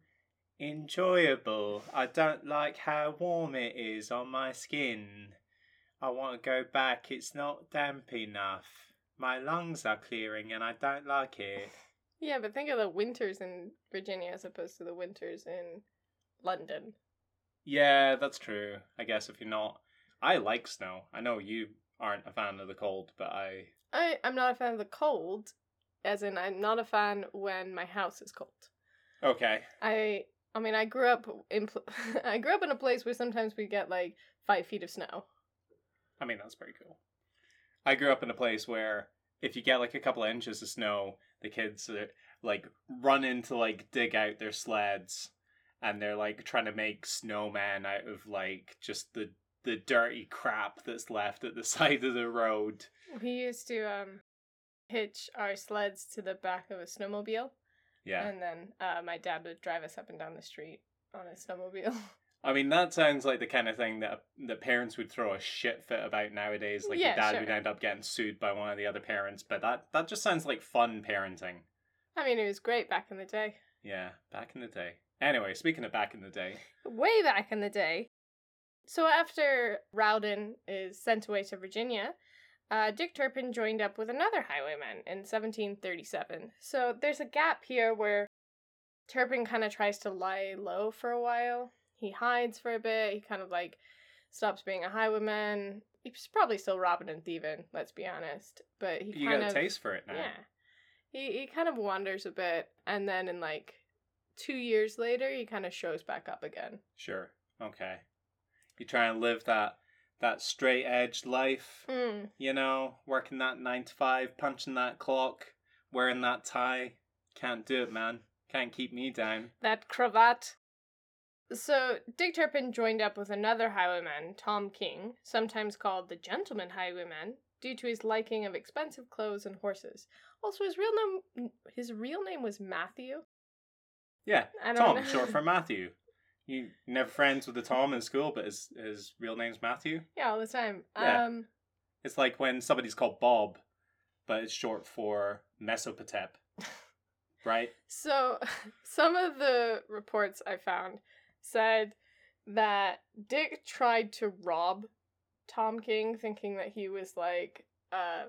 enjoyable. I don't like how warm it is on my skin. I want to go back. It's not damp enough. My lungs are clearing and I don't like it. (laughs) Yeah, but think of the winters in Virginia as opposed to the winters in London. Yeah, that's true. I guess if you're not. I like snow. I know you aren't a fan of the cold, but I. I I'm not a fan of the cold, as in I'm not a fan when my house is cold. Okay. I I mean I grew up in pl- (laughs) I grew up in a place where sometimes we get like five feet of snow, I mean, that's pretty cool. I grew up in a place where if you get like a couple of inches of snow, the kids are, like run in to like dig out their sleds and they're like trying to make snowmen out of like just the the dirty crap that's left at the (laughs) side of the road. We used to um hitch our sleds to the back of a snowmobile, Yeah. and then uh, my dad would drive us up and down the street on a snowmobile. (laughs) I mean, that sounds like the kind of thing that that parents would throw a shit fit about nowadays. Like Yeah, your dad sure. would end up getting sued by one of the other parents, but that that just sounds like fun parenting. I mean, it was great back in the day. Yeah, back in the day. Anyway, speaking of back in the day, Way back in the day. So after Rowden is sent away to Virginia, uh, Dick Turpin joined up with another highwayman in 1737. So there's a gap here where Turpin kind of tries to lie low for a while. He hides for a bit. He kind of like stops being a highwayman. He's probably still robbing and thieving, let's be honest. But he you kind got a taste for it now. yeah. He he kind of wanders a bit and then in like 2 years later he kind of shows back up again. Sure. Okay. You try and live that that straight edge life, Mm. you know, working that nine to five, punching that clock, wearing that tie. Can't do it, man. Can't keep me down. That cravat. So, Dick Turpin joined up with another highwayman, Tom King, sometimes called the Gentleman Highwayman, due to his liking of expensive clothes and horses. Also, his real name his real name was Matthew. Yeah, I don't Tom, know. short for Matthew. You never friends with the Tom in school, but his his real name's Matthew. Yeah, all the time. Yeah. Um, It's like when somebody's called Bob, but it's short for Mesopotep. (laughs) right? So, (laughs) some of the reports I found said that Dick tried to rob Tom King, thinking that he was like uh,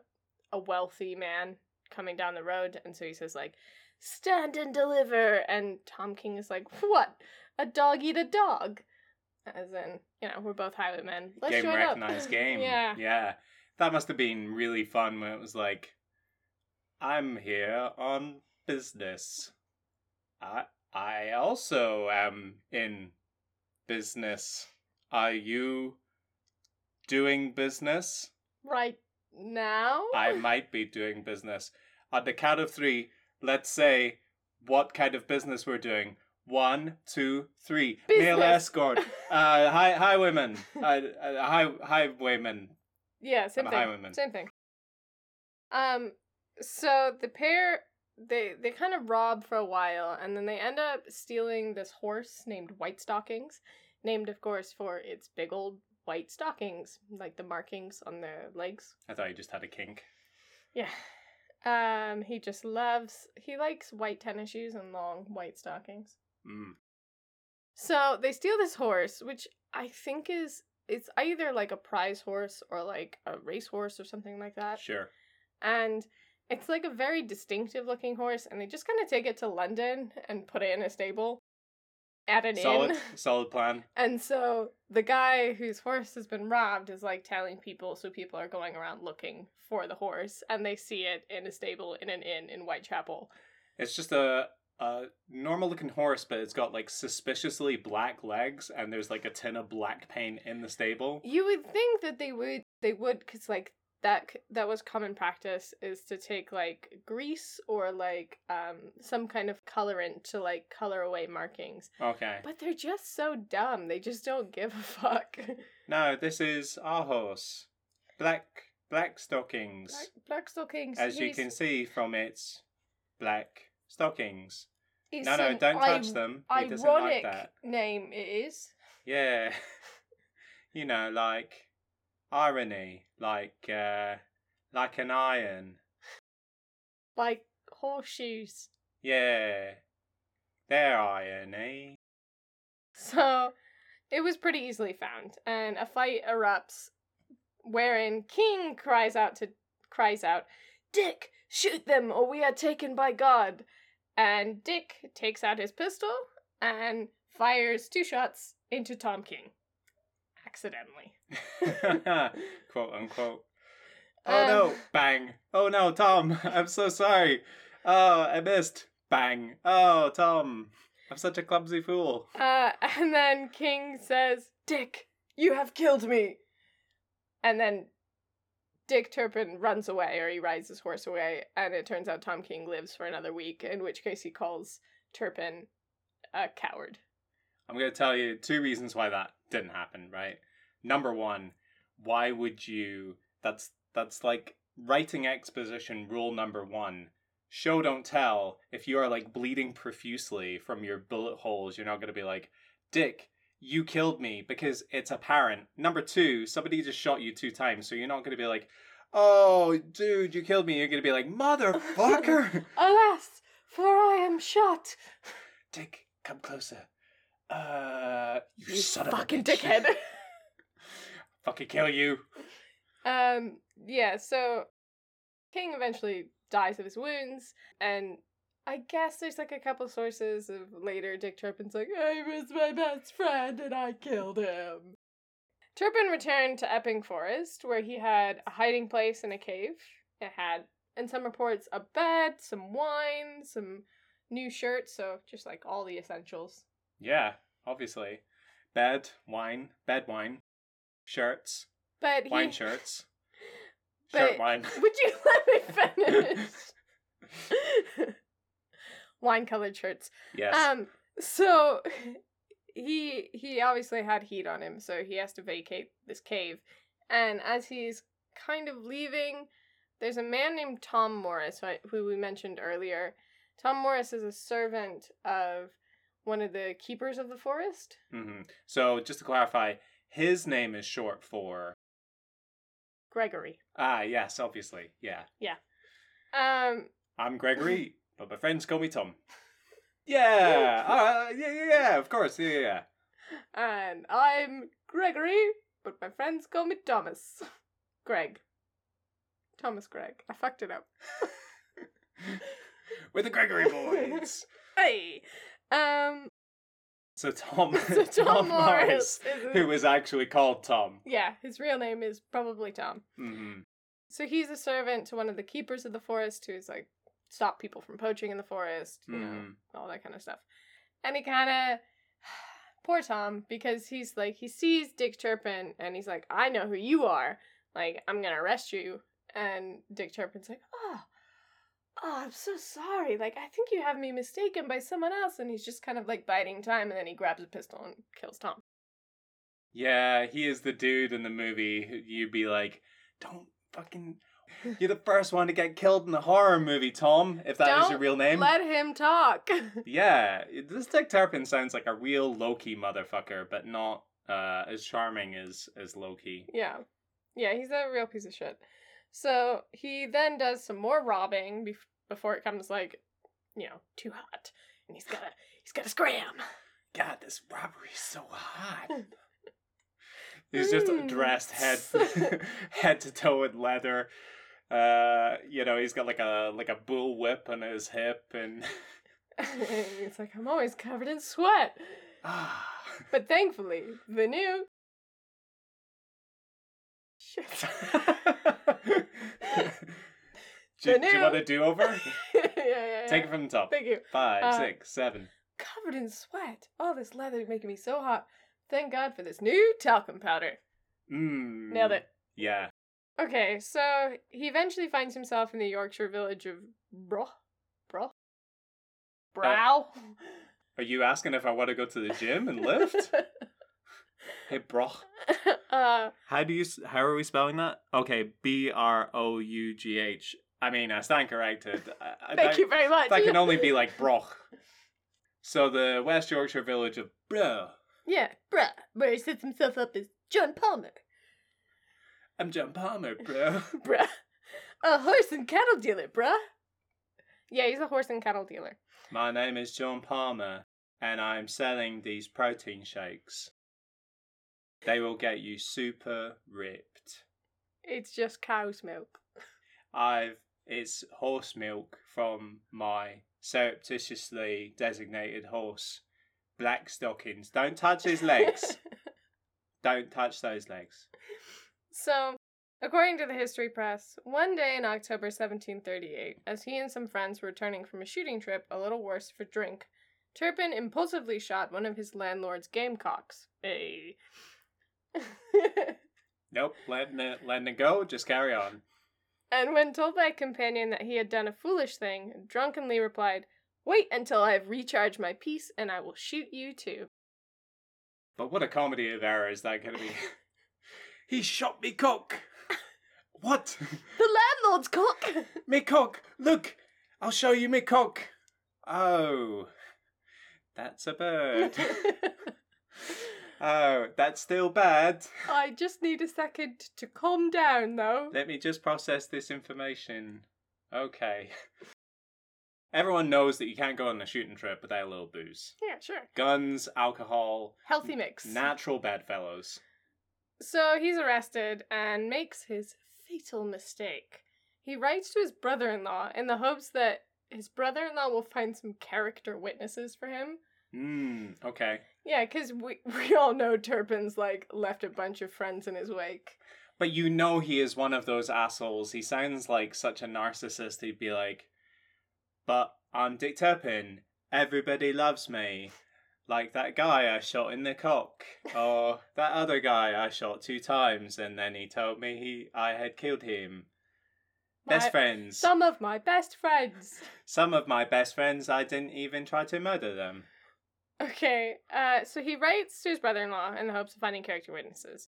a wealthy man coming down the road, and so he says like, "Stand and deliver," and Tom King is like, "What? A dog eat a dog?" As in, you know, we're both highwaymen. Let's game recognized up. (laughs) game. yeah. Yeah. That must have been really fun when it was like I'm here on business. I I also am in business. Are you doing business? Right now. I (laughs) might be doing business. On the count of three, let's say what kind of business we're doing. One, two, three. Male escort. (laughs) Uh, hi, highwayman. Uh, uh, high, highwayman. Yeah, same a thing. highwayman. Same thing. Um, so the pair they they kind of rob for a while, and then they end up stealing this horse named White Stockings, named of course for its big old white stockings, like the markings on their legs. I thought you just had a kink. Yeah. Um, he just loves he likes white tennis shoes and long white stockings. Mm. So they steal this horse, which I think is it's either like a prize horse or like a race horse or something like that. Sure. and it's like a very distinctive looking horse and they just kind of take it to london and put it in a stable at an Solid, inn (laughs) solid plan. and so the guy whose horse has been robbed is like telling people so people are going around looking for the horse and they see it in a stable in an inn in whitechapel It's just a a normal looking horse, but it's got like suspiciously black legs, and there's like a tin of black paint in the stable. you would think that they would they would because like that that was common practice is to take like grease or like um some kind of colorant to like color away markings Okay. But they're just so dumb. They just don't give a fuck. (laughs) No, this is our horse. Black black stockings. Black, black stockings. as you can see from its black stockings. It's no, no, don't touch ir- them. He doesn't like Ironic that. name it is. Yeah. (laughs) you know, like irony, like uh like an iron. Like horseshoes. Yeah. They're irony. So it was pretty easily found, and a fight erupts wherein King cries out to cries out, Dick, shoot them or we are taken by God. And Dick takes out his pistol and fires two shots into Tom King. Accidentally. (laughs) Quote unquote. Oh no, Um, bang. Oh no, Tom, (laughs) I'm so sorry. Oh, I missed. Bang. Oh, Tom, I'm such a clumsy fool. Uh, and then King says, Dick, you have killed me. And then Dick Turpin runs away, or he rides his horse away, and it turns out Tom King lives for another week, in which case he calls Turpin a coward. I'm going to tell you two reasons why that didn't happen, right? Number one, why would you that's that's like writing exposition rule number 1. Show don't tell. If you are like bleeding profusely from your bullet holes, you're not going to be like, "Dick, you killed me" because it's apparent. Number 2, somebody just shot you two times, so you're not going to be like, "Oh, dude, you killed me." You're going to be like, "Motherfucker." (laughs) Alas, for I am shot. Dick, come closer. Uh, you, You son fucking of a bitch. dickhead. (laughs) Fucking kill you. Um, yeah, so King eventually dies of his wounds, and I guess there's like a couple sources of later Dick Turpin's like, I was my best friend and I killed him. Turpin returned to Epping Forest, where he had a hiding place in a cave. It had, in some reports, a bed, some wine, some new shirts, so just like all the essentials. Yeah, obviously. Bed, wine, bed wine, shirts, But he, wine shirts, (laughs) But- shirt wine. (laughs) Would you let me finish? (laughs) Wine colored shirts. yes. Um so he he obviously had heat on him, so he has to vacate this cave. And as he's kind of leaving, there's a man named Tom Morris who we mentioned earlier. Tom Morris is a servant of one of the keepers of the forest. hmm So just to clarify, his name is short for Gregory. ah yes, obviously, yeah. Yeah. Um I'm Gregory, (laughs) but my friends call me Tom. Yeah, (laughs) uh, yeah, yeah, yeah, of course, yeah, yeah, yeah. And I'm Gregory, but my friends call me Thomas. (laughs) Greg. Thomas Greg. I fucked it up. We're the Gregory boys. Hey! Um, So Tom, (laughs) so (laughs) Tom, Morris. is a- who was actually called Tom. yeah, his real name is probably Tom. Mm-hmm. So he's a servant to one of the keepers of the forest who's like, stop people from poaching in the forest, you know, Mhm. all that kind of stuff. And he kind of. (sighs) Poor Tom, because he's like, he sees Dick Turpin and he's like, I know who you are. Like, I'm gonna arrest you. And Dick Turpin's like, oh, oh, I'm so sorry. Like, I think you have me mistaken by someone else. And he's just kind of like biding time and then he grabs a pistol and kills Tom. Yeah, he is the dude in the movie. You'd be like, don't fucking. You're the first one to get killed in a horror movie, Tom. If that is your Don't real name. Let him talk. (laughs) Yeah, this Dick Turpin sounds like a real Loki motherfucker, but not uh, as charming as as Loki. Yeah. Yeah, he's a real piece of shit. So he then does some more robbing bef- before it comes like, you know, too hot. And he's gotta he's gotta scram. God, this robbery's so hot. (laughs) He's just Mm. dressed head (laughs) (laughs) head to toe in leather. Uh, you know, he's got like a like a bull whip on his hip, and and it's like I'm always covered in sweat. ah, But thankfully, the new shit. Do, do you want a do over? yeah, (laughs) yeah, yeah. Take it from the top. Thank you. Five, Uh, six, seven. Covered in sweat. All this leather making me so hot. Thank God for this new talcum powder. Mm. Nailed it. Yeah. Okay, so he eventually finds himself in the Yorkshire village of Bro. Bro? Brow? Are you asking if I want to go to the gym and lift? (laughs) hey, bro. uh, How do you? How are we spelling that? Okay, B R O U G H. I mean, uh, I stand corrected. I, I- thank you very much. That can only be like broch. So the West Yorkshire village of Bro. yeah, bruh, where he sets himself up as John Palmer. I'm John Palmer, bro. (laughs) Bruh. A horse and cattle dealer, bruh. Yeah, he's a horse and cattle dealer. My name is John Palmer, and I'm selling these protein shakes. They will get you super ripped. It's just cow's milk. I've it's horse milk from my surreptitiously designated horse. Black stockings. Don't touch his legs. (laughs) Don't touch those legs. So, according to the history press, one day in October 1738, as he and some friends were returning from a shooting trip a little worse for drink, Turpin impulsively shot one of his landlord's gamecocks. Hey. (laughs) Nope, letting it, letting it go. Just carry on. And when told by a companion that he had done a foolish thing, drunkenly replied, Wait until I have recharged my piece and I will shoot you too. But what a comedy of errors that could be. (laughs) he shot me cock. What? (laughs) The landlord's cock! (laughs) me cock. Look, I'll show you me cock. Oh, that's a bird. Oh, that's still bad. I just need a second to calm down, though. Let me just process this information. Okay. Everyone knows that you can't go on a shooting trip without a little booze. Yeah, sure. Guns, alcohol, Healthy mix. natural bedfellows. So he's arrested and makes his fatal mistake. He writes to his brother in law in the hopes that his brother in law will find some character witnesses for him. Hmm, okay. Yeah, because we, (laughs) we all know Turpin's like left a bunch of friends in his wake. But you know he is one of those assholes. He sounds like such a narcissist. He'd be like, but I'm Dick Turpin. Everybody loves me. Like that guy I shot in the cock. Or that other guy I shot two times and then he told me he I had killed him. Best friends. Some of my best friends. Some of my best friends I didn't even try to murder them. Okay, uh, so he writes to his brother in law in the hopes of finding character witnesses.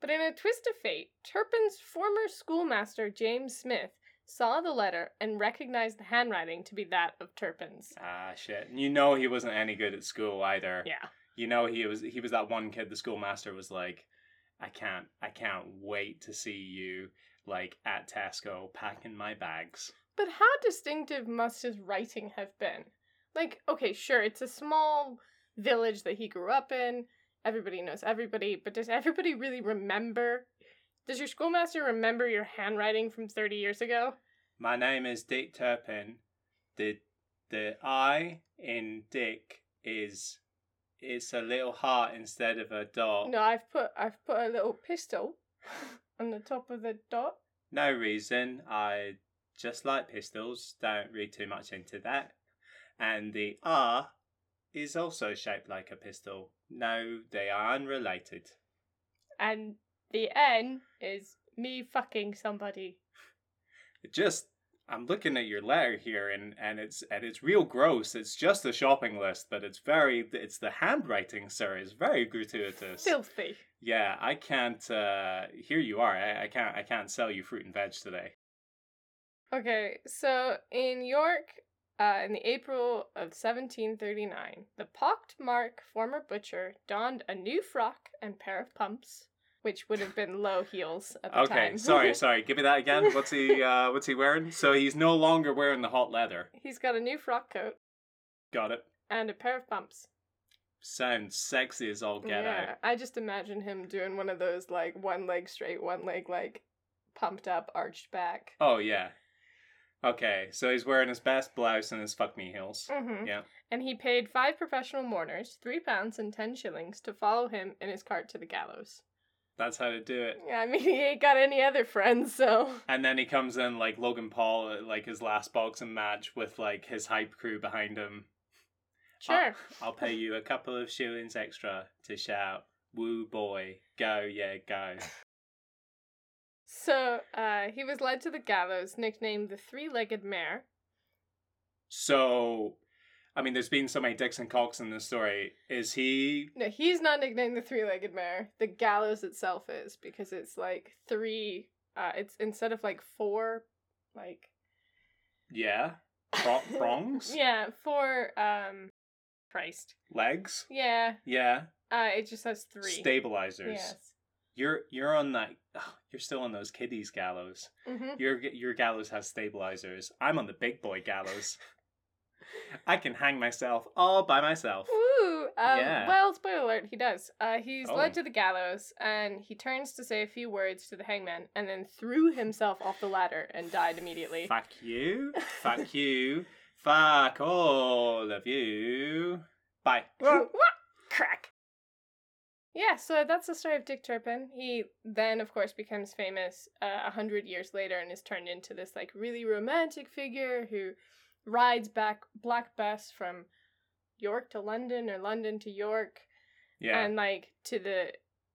But in a twist of fate, Turpin's former schoolmaster, James Smith, saw the letter and recognized the handwriting to be that of Turpin's. Ah shit. You know he wasn't any good at school either. Yeah. You know he was he was that one kid the schoolmaster was like, I can't I can't wait to see you like at Tesco packing my bags. But how distinctive must his writing have been? Like, okay, sure, it's a small village that he grew up in. Everybody knows everybody, but does everybody really remember? Does your schoolmaster remember your handwriting from 30 years ago? My name is Dick Turpin. The the I in Dick is it's a little heart instead of a dot. No, I've put I've put a little pistol (laughs) on the top of the dot. No reason. I just like pistols. Don't read too much into that. And the R is also shaped like a pistol. No, they are unrelated. And the N is me fucking somebody. Just I'm looking at your letter here and, and it's and it's real gross. It's just a shopping list, but it's very it's the handwriting, sir, is very gratuitous. Filthy. Yeah, I can't uh here you are. I, I can't I can't sell you fruit and veg today. Okay, so in York, uh, in the April of 1739, the pockmarked former butcher donned a new frock and pair of pumps, which would have been low heels at the Okay, time. Okay, sorry, (laughs) sorry. Give me that again. What's he uh what's he wearing? So he's no longer wearing the hot leather. He's got a new frock coat Got it. and a pair of pumps. Sounds sexy as all get yeah, out. I just imagine him doing one of those like one leg straight, one leg like pumped up, arched back. Oh yeah. Okay, so he's wearing his best blouse and his fuck me heels. Mm-hmm. Yeah. And he paid five professional mourners three pounds and ten shillings to follow him in his cart to the gallows. That's how to do it. Yeah, I mean (laughs) he ain't got any other friends, so And then he comes in like Logan Paul like his last boxing match with like his hype crew behind him. (laughs) sure. I'll pay you a couple of shillings extra to shout, Woo boy, go, yeah, go. (laughs) So uh, he was led to the gallows, nicknamed the three-legged mare. So, I mean, there's been so many dicks and cocks in this story. Is he. No, he's not nicknamed the three-legged mare. The gallows itself is because it's like three. Uh, it's instead of like four, like Yeah? Pro- (laughs) prongs? yeah, four. Um, Christ. Legs? Yeah. Yeah. Uh, it just has three. Stabilizers. Yes. You're you're on that. oh, you're still on those kiddies gallows. Mm-hmm. Your your gallows has stabilizers. I'm on the big boy gallows. I can hang myself all by myself. Ooh. Um, Yeah. Well, spoiler alert, he does. Uh, he's Oh. led to the gallows, and he turns to say a few words to the hangman, and then threw himself off the ladder and died immediately. Fuck you. (laughs) Fuck you. Fuck all of you. Bye. (laughs) Crack. Yeah, so that's the story of Dick Turpin. He then, of course, becomes famous uh, a hundred years later and is turned into this like really romantic figure who rides back Black Bess from York to London or London to York Yeah. and like to the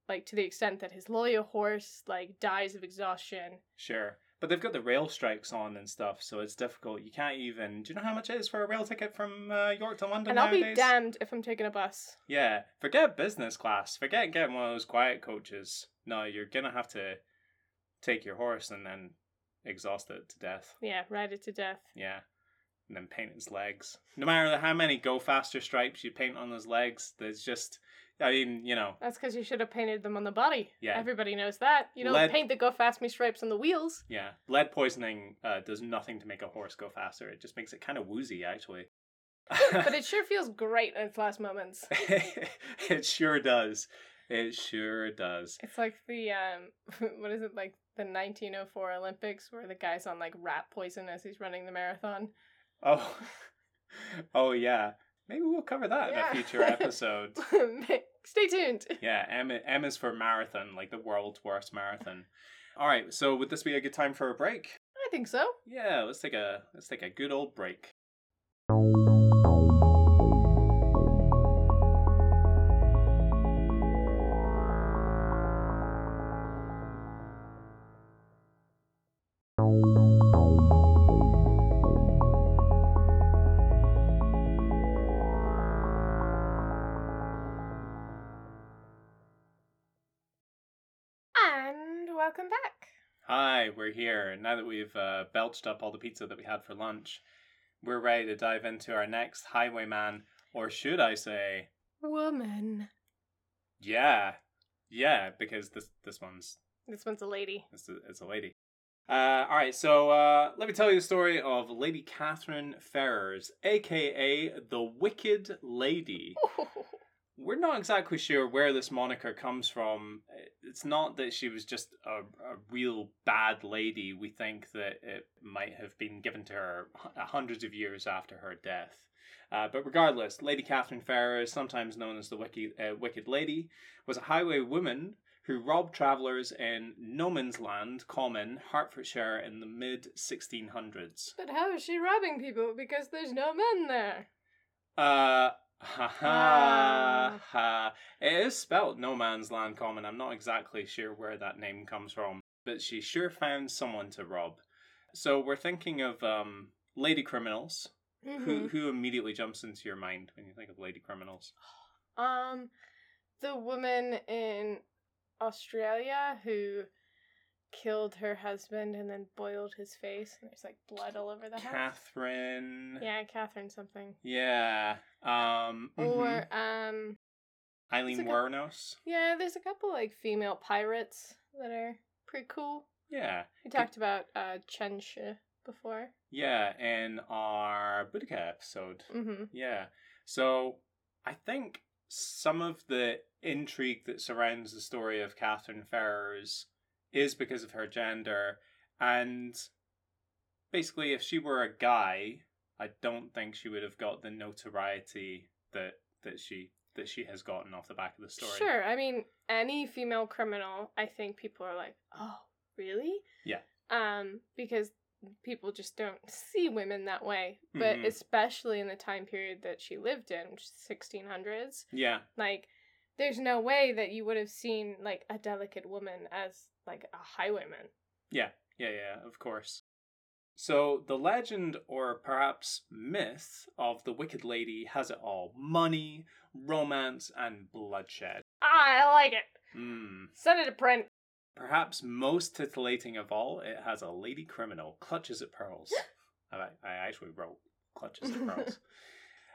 like to the extent that his loyal horse like dies of exhaustion. Sure. But they've got the rail strikes on and stuff, so it's difficult. You can't even. Do you know how much it is for a rail ticket from uh, York to London And I'll nowadays? be damned if I'm taking a bus. Yeah, forget business class. Forget getting one of those quiet coaches. No, you're gonna have to take your horse and then exhaust it to death. Yeah, ride it to death. Yeah. And then paint its legs. No matter how many go faster stripes you paint on those legs, there's just I mean, you know, That's because you should have painted them on the body. Yeah. Everybody knows that. You don't Lead- paint the go fast me stripes on the wheels. yeah. Lead poisoning uh, does nothing to make a horse go faster. It just makes it kind of woozy actually. but it (laughs) sure feels great in its last moments. (laughs) it sure does. It sure does. It's like the um (laughs) what is it like the 1904 Olympics where the guy's on like rat poison as he's running the marathon. Oh, oh yeah. Maybe we'll cover that Yeah. in a future episode. Stay tuned. (laughs) yeah, M M is for marathon, like the world's worst marathon. All right, so would this be a good time for a break? I think so. Yeah, let's take a let's take a good old break. We're here. Now that we've uh, belched up all the pizza that we had for lunch, we're ready to dive into our next highwayman, or should I say, Woman. yeah, yeah, because this this one's This one's a lady. It's a, it's a lady. Uh, all right, so uh, let me tell you the story of Lady Catherine Ferrers, aka the Wicked Lady. (laughs) We're not exactly sure where this moniker comes from. It's not that she was just a, a real bad lady. We think that it might have been given to her hundreds of years after her death. Uh, but regardless, Lady Catherine Ferrers, sometimes known as the Wicked, uh, Wicked Lady, was a highway woman who robbed travellers in No Man's Land, Common, Hertfordshire in the mid 1600s. But how is she robbing people? Because there's no men there. Uh, ha ha Ah. ha. It is spelt No Man's Land Common. I'm not exactly sure where that name comes from, but she sure found someone to rob. So we're thinking of um, lady criminals. Who Mhm. who immediately jumps into your mind when you think of lady criminals? Um, the woman in Australia who killed her husband and then boiled his face, and there's like blood all over the house. Catherine. Yeah, Catherine something. Yeah. Um. mhm. Or um, Aileen Wuornos. yeah, there's a couple like female pirates that are pretty cool. Yeah. We talked about uh Chen Shi before. Yeah, in our Boudica episode. Mm-hmm. Yeah. So I think some of the intrigue that surrounds the story of Catherine Ferrers is because of her gender. And basically, if she were a guy, I don't think she would have got the notoriety that that she that she has gotten off the back of the story. Sure. I mean, any female criminal, I think people are like, "Oh, really?" Yeah. Um, because people just don't see women that way. But Mhm. especially in the time period that she lived in, which is 1600s, Yeah. like there's no way that you would have seen like a delicate woman as like a highwayman. Yeah, yeah, yeah, of course. So the legend, or perhaps myth, of the Wicked Lady has it all money, romance, and bloodshed. Ah, I like it. Hmm. Send it to print. Perhaps most titillating of all, it has a lady criminal clutches at pearls. (gasps) I, I actually wrote clutches at (laughs) pearls.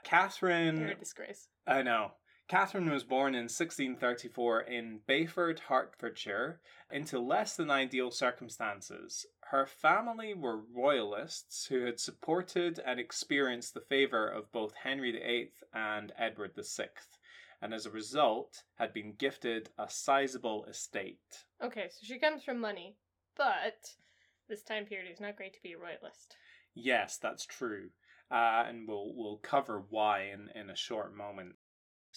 Catherine. You're a disgrace. I know. Catherine was born in 1634 in Bayford, Hertfordshire, into less than ideal circumstances. Her family were royalists who had supported and experienced the favour of both Henry VIII and Edward VI, and as a result had been gifted a sizable estate. Okay, so she comes from money, but this time period is not great to be a royalist. Yes, that's true. Uh, and we'll we'll cover why in, in a short moment.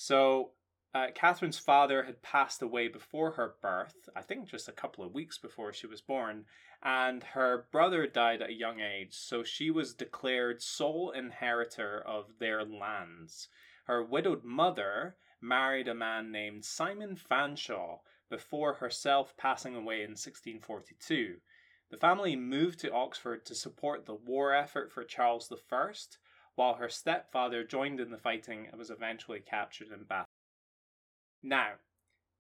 So, uh, Catherine's father had passed away before her birth, I think just a couple of weeks before she was born, and her brother died at a young age, so she was declared sole inheritor of their lands. Her widowed mother married a man named Simon Fanshawe, before herself passing away in 1642. The family moved to Oxford to support the war effort for Charles I, while her stepfather joined in the fighting and was eventually captured in battle. Now,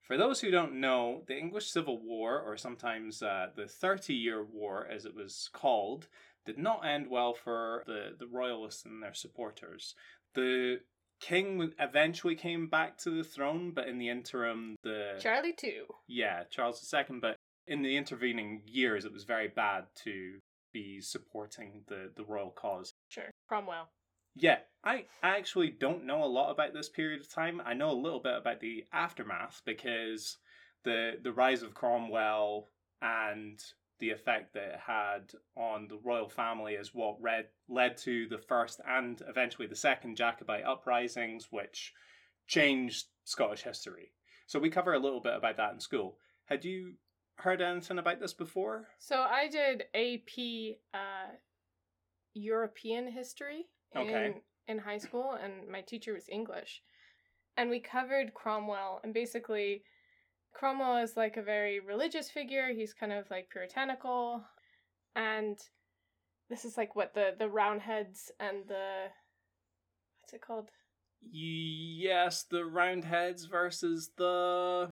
for those who don't know, the English Civil War, or sometimes uh, the Thirty Year War as it was called, did not end well for the, the royalists and their supporters. The king eventually came back to the throne, but in the interim, the Charlie too. yeah Charles II. But in the intervening years, it was very bad to be supporting the the royal cause. Sure. Cromwell. Yeah, I actually don't know a lot about this period of time. I know a little bit about the aftermath because the the rise of Cromwell and the effect that it had on the royal family is what read, led to the first and eventually the second Jacobite uprisings, which changed Scottish history. So we cover a little bit about that in school. Had you heard anything about this before? So I did AP uh, European history Okay. in, in high school, and my teacher was English. And we covered Cromwell, and basically, Cromwell is like a very religious figure. He's kind of like puritanical, and this is like what the the Roundheads and the what's it called? Yes, the Roundheads versus the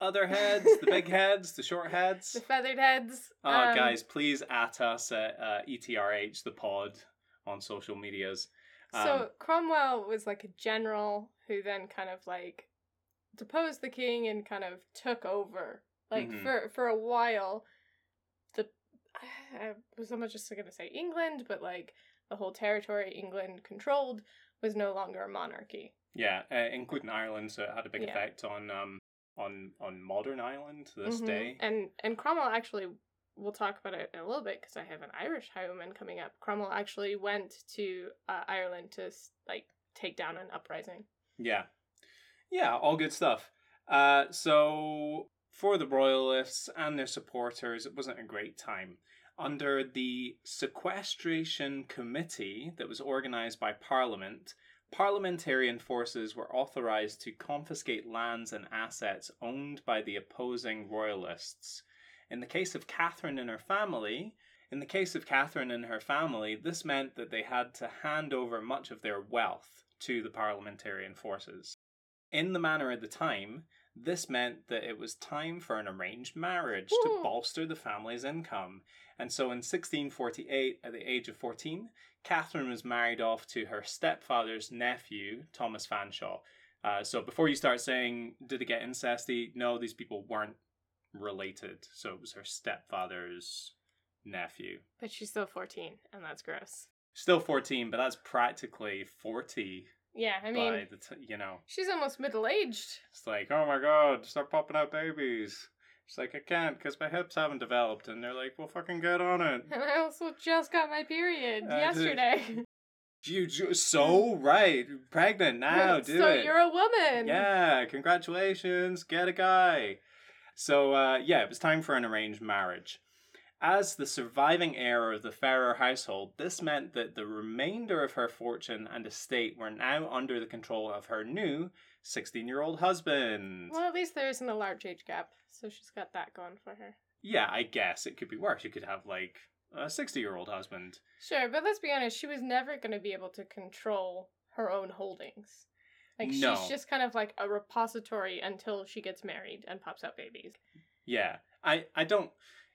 other heads, the big (laughs) heads, the short heads. The feathered heads. Oh, Um, guys, please at us at uh, ETRH the pod on social medias. Um, So Cromwell was like a general who then kind of like deposed the king and kind of took over. Like Mhm. for for a while, the (sighs) I was almost just gonna say England, but like the whole territory England controlled was no longer a monarchy. yeah, uh, including Ireland, so it had a big Yeah. effect on um on on modern Ireland to this Mhm. day. And and Cromwell actually we'll talk about it in a little bit because I have an Irish highwayman coming up. Cromwell actually went to uh, Ireland to like take down an uprising. Yeah. Yeah, all good stuff. Uh, so, for the Royalists and their supporters, it wasn't a great time. Under the Sequestration Committee that was organised by Parliament, parliamentarian forces were authorised to confiscate lands and assets owned by the opposing Royalists. In the case of Catherine and her family, in the case of Catherine and her family, this meant that they had to hand over much of their wealth to the parliamentarian forces. In the manner of the time, this meant that it was time for an arranged marriage to bolster the family's income. And so in 1648, at the age of 14, Catherine was married off to her stepfather's nephew, Thomas Fanshawe. Uh, so before you start saying, did it get incesty? No, these people weren't related. So it was her stepfather's nephew. But she's still 14, and that's gross. Still 14, but that's practically 40 Yeah, I mean, by the t- you know. she's almost middle aged. It's like, oh my god, start popping out babies. She's like, I can't because my hips haven't developed. And they're like, well, fucking get on it. And I also just got my period did. yesterday. You ju- so right, pregnant now, do so it. you're a woman. Yeah, congratulations, get a guy. So uh, yeah, it was time for an arranged marriage. As the surviving heir of the Ferrer household, this meant that the remainder of her fortune and estate were now under the control of her new 16 year old husband. Well, at least there isn't a large age gap, so she's got that going for her. Yeah, I guess it could be worse. You could have like a 60 year old husband. Sure, but let's be honest, she was never going to be able to control her own holdings. Like, No. she's just kind of like a repository until she gets married and pops out babies. Yeah, I, I don't,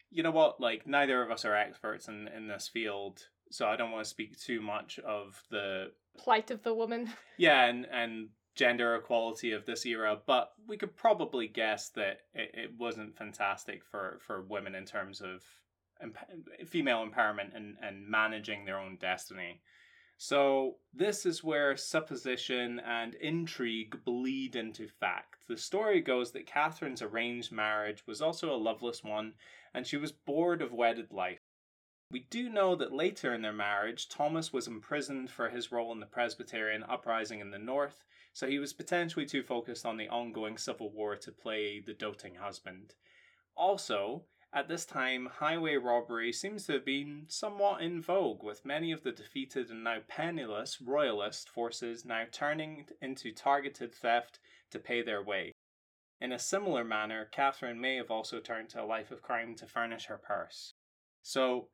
you know what, like, neither of us are experts in, in this field, so I don't want to speak too much of the, Plight of the woman. (laughs) yeah, and, and gender equality of this era, but we could probably guess that it, it wasn't fantastic for, for women in terms of emp- female empowerment and, and managing their own destiny. So, this is where supposition and intrigue bleed into fact. The story goes that Catherine's arranged marriage was also a loveless one, and she was bored of wedded life. We do know that later in their marriage, Thomas was imprisoned for his role in the Presbyterian uprising in the north, so he was potentially too focused on the ongoing civil war to play the doting husband. Also, at this time, highway robbery seems to have been somewhat in vogue, with many of the defeated and now penniless royalist forces now turning into targeted theft to pay their way. In a similar manner, Catherine may have also turned to a life of crime to furnish her purse. So,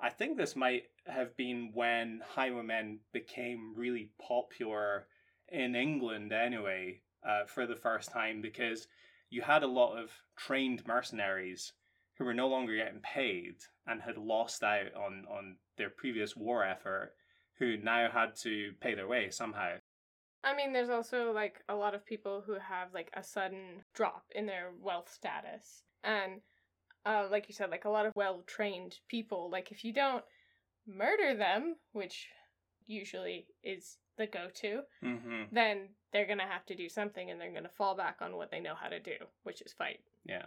I think this might have been when highwaymen became really popular in England, anyway, uh, for the first time, because you had a lot of trained mercenaries who were no longer getting paid and had lost out on, on their previous war effort, who now had to pay their way somehow. I mean, there's also like a lot of people who have like a sudden drop in their wealth status. And uh, like you said, like a lot of well trained people, like if you don't murder them, which usually is the go to, Mm-hmm. then they're going to have to do something and they're going to fall back on what they know how to do, which is fight. Yeah.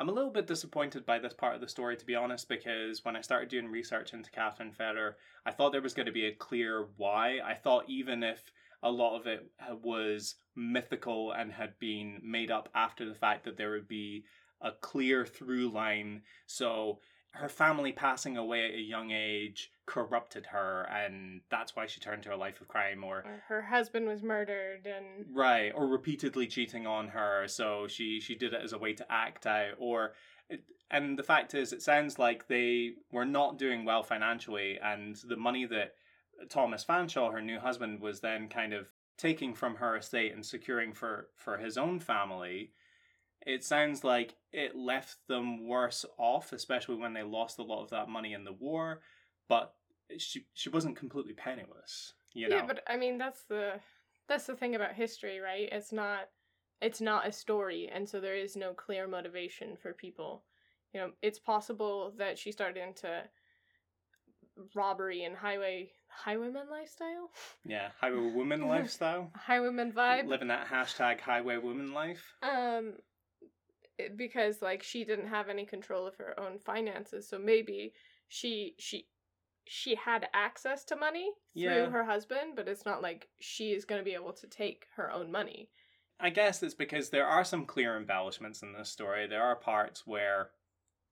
I'm a little bit disappointed by this part of the story, to be honest, because when I started doing research into Catherine Ferrer, I thought there was going to be a clear why. I thought even if a lot of it uh, was mythical and had been made up after the fact, that there would be a clear through line. So her family passing away at a young age corrupted her, and that's why she turned to a life of crime, or Or her husband was murdered and right or repeatedly cheating on her so she she did it as a way to act out or and the fact is it sounds like they were not doing well financially and the money that thomas fanshawe her new husband was then kind of taking from her estate and securing for for his own family it sounds like it left them worse off especially when they lost a lot of that money in the war but she she wasn't completely penniless you know Yeah, but I mean that's the that's the thing about history, right? It's not it's not a story, and so there is no clear motivation for people. You know, it's possible that she started into robbery and highway highwayman lifestyle, yeah highway woman (laughs) lifestyle highwayman vibe. living that hashtag highway woman life. Um, because like she didn't have any control of her own finances, so maybe she she she had access to money through Yeah. her husband, but it's not like she is going to be able to take her own money. I guess it's because there are some clear embellishments in this story. There are parts where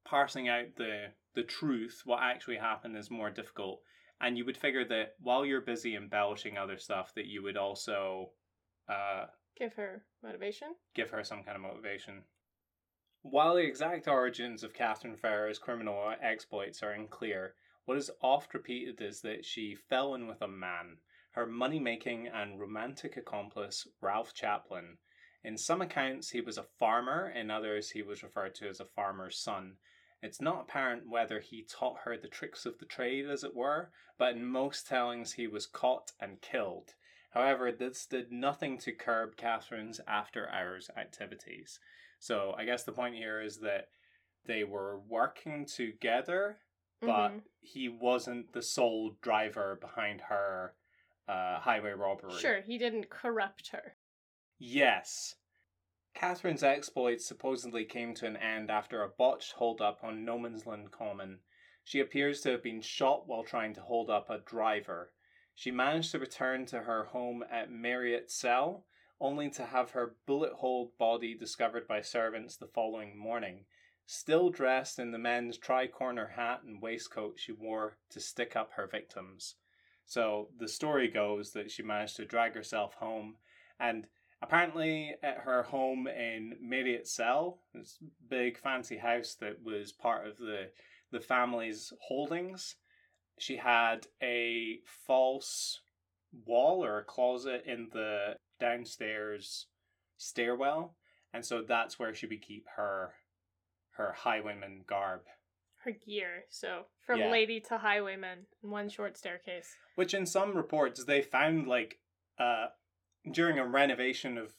parsing out the the truth, what actually happened, is more difficult. And you would figure that while you're busy embellishing other stuff, that you would also uh, Give her motivation. give her some kind of motivation. While the exact origins of Catherine Ferrer's criminal exploits are unclear, what is oft repeated is that she fell in with a man, her money making and romantic accomplice, Ralph Chaplin. In some accounts, he was a farmer, in others, he was referred to as a farmer's son. It's not apparent whether he taught her the tricks of the trade, as it were, but in most tellings, he was caught and killed. However, this did nothing to curb Catherine's after hours activities. So I guess the point here is that they were working together, but Mhm. he wasn't the sole driver behind her uh, highway robbery. Sure, he didn't corrupt her. Yes. Catherine's exploits supposedly came to an end after a botched hold-up on No Man's Land Common. She appears to have been shot while trying to hold up a driver. She managed to return to her home at Markyate Cell, only to have her bullet-holed body discovered by servants the following morning, still dressed in the men's tri-corner hat and waistcoat she wore to stick up her victims. So the story goes that she managed to drag herself home, and apparently at her home in Markyate Cell, this big fancy house that was part of the the family's holdings, she had a false wall or a closet in the downstairs stairwell, and so that's where she would keep her her highwayman garb. Her gear. So from Yeah. lady to highwayman in one short staircase. Which in some reports they found like uh during a renovation of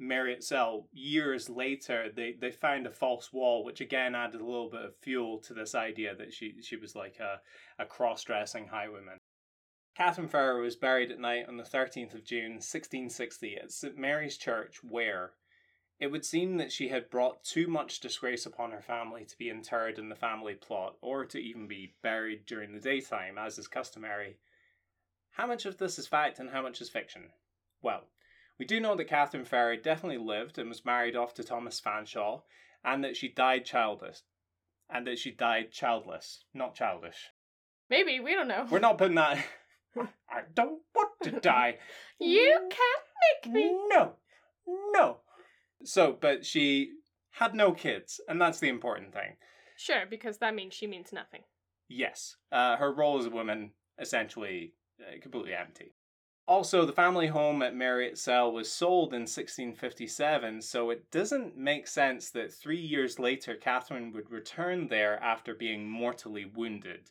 Markyate Cell years later they, they found a false wall which again added a little bit of fuel to this idea that she she was like a, a cross dressing highwayman. Catherine Ferrer was buried at night on the 13th of June 1660 at St Mary's Church where it would seem that she had brought too much disgrace upon her family to be interred in the family plot or to even be buried during the daytime as is customary. How much of this is fact and how much is fiction? Well, we do know that Catherine Ferry definitely lived and was married off to Thomas Fanshawe, and that she died childless. And that she died childless, not childish. Maybe, we don't know. We're not putting that. (laughs) I don't want to die. You can't make me. No, no. So, but she had no kids, and that's the important thing. Sure, because that means she means nothing. Yes, uh, her role as a woman essentially uh, completely empty. Also, the family home at Markyate Cell was sold in 1657, so it doesn't make sense that three years later Catherine would return there after being mortally wounded.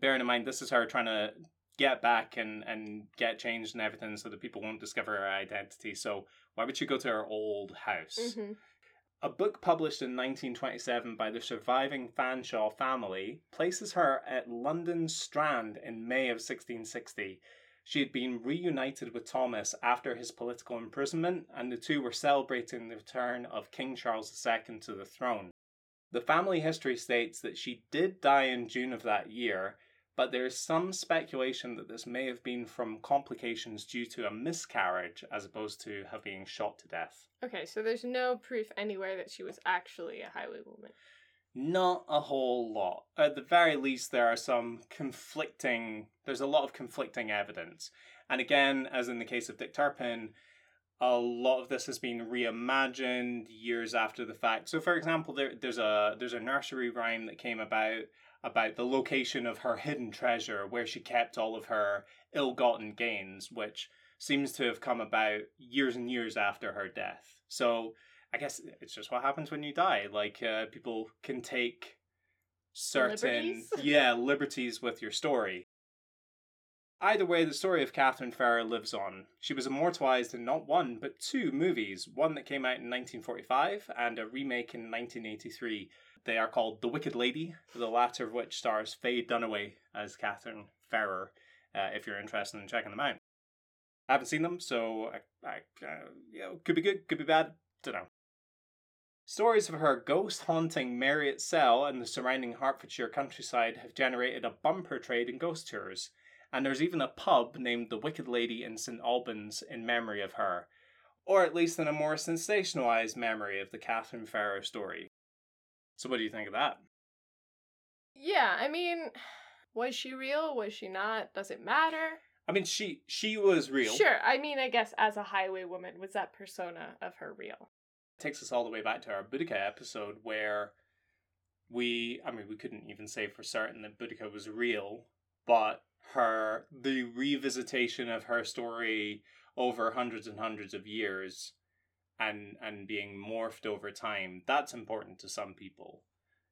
Bearing in mind, this is her trying to get back and, and get changed and everything so that people won't discover her identity. So, why would she go to her old house? Mm-hmm. A book published in 1927 by the surviving Fanshawe family places her at London Strand in May of 1660. She had been reunited with Thomas after his political imprisonment, and the two were celebrating the return of King Charles II to the throne. The family history states that she did die in June of that year, but there is some speculation that this may have been from complications due to a miscarriage as opposed to her being shot to death. Okay, so there's no proof anywhere that she was actually a highwaywoman. Not a whole lot. At the very least, there are some conflicting, there's a lot of conflicting evidence. And again, as in the case of Dick Turpin, a lot of this has been reimagined years after the fact. So, for example, there, there's a there's a nursery rhyme that came about about the location of her hidden treasure, where she kept all of her ill-gotten gains, which seems to have come about years and years after her death. So, I guess it's just what happens when you die. Like uh, people can take certain Liberties? (laughs) yeah liberties with your story. Either way, the story of Catherine Farrer lives on. She was immortalized in not one, but two movies, one that came out in 1945 and a remake in 1983. They are called The Wicked Lady, the latter of which stars Faye Dunaway as Catherine Farrer, uh, if you're interested in checking them out. I haven't seen them, so I, I uh, you know, could be good, could be bad, don't know. Stories of her ghost haunting Markyate Cell and the surrounding Hertfordshire countryside have generated a bumper trade in ghost tours, and there's even a pub named the Wicked Lady in St Albans in memory of her, or at least in a more sensationalized memory of the Catherine Farrer story. So, what do you think of that? Yeah, I mean, (sighs) was she real? Was she not? Does it matter? I mean, she she was real. Sure. I mean, I guess as a highwaywoman, was that persona of her real? It takes us all the way back to our Boudica episode where we I mean we couldn't even say for certain that Boudica was real, but her the revisitation of her story over hundreds and hundreds of years and and being morphed over time, that's important to some people.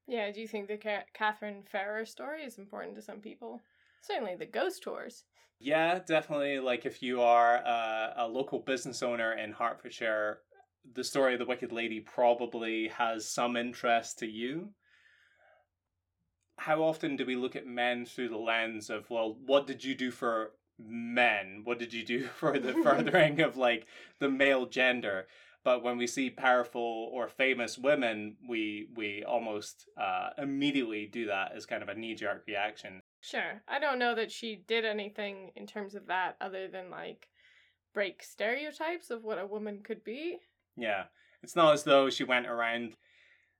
Yeah, do you think the Ca- Catherine Farrer story is important to some people? Certainly the ghost tours. Yeah, definitely. Like if you are a, a local business owner in Hertfordshire, the story of the Wicked Lady probably has some interest to you. How often do we look at men through the lens of, well, what did you do for men? What did you do (laughs) for the (laughs) furthering of like the male gender? But when we see powerful or famous women, we we almost uh, immediately do that as kind of a knee jerk reaction. Sure. I don't know that she did anything in terms of that other than like break stereotypes of what a woman could be. Yeah. It's not as though she went around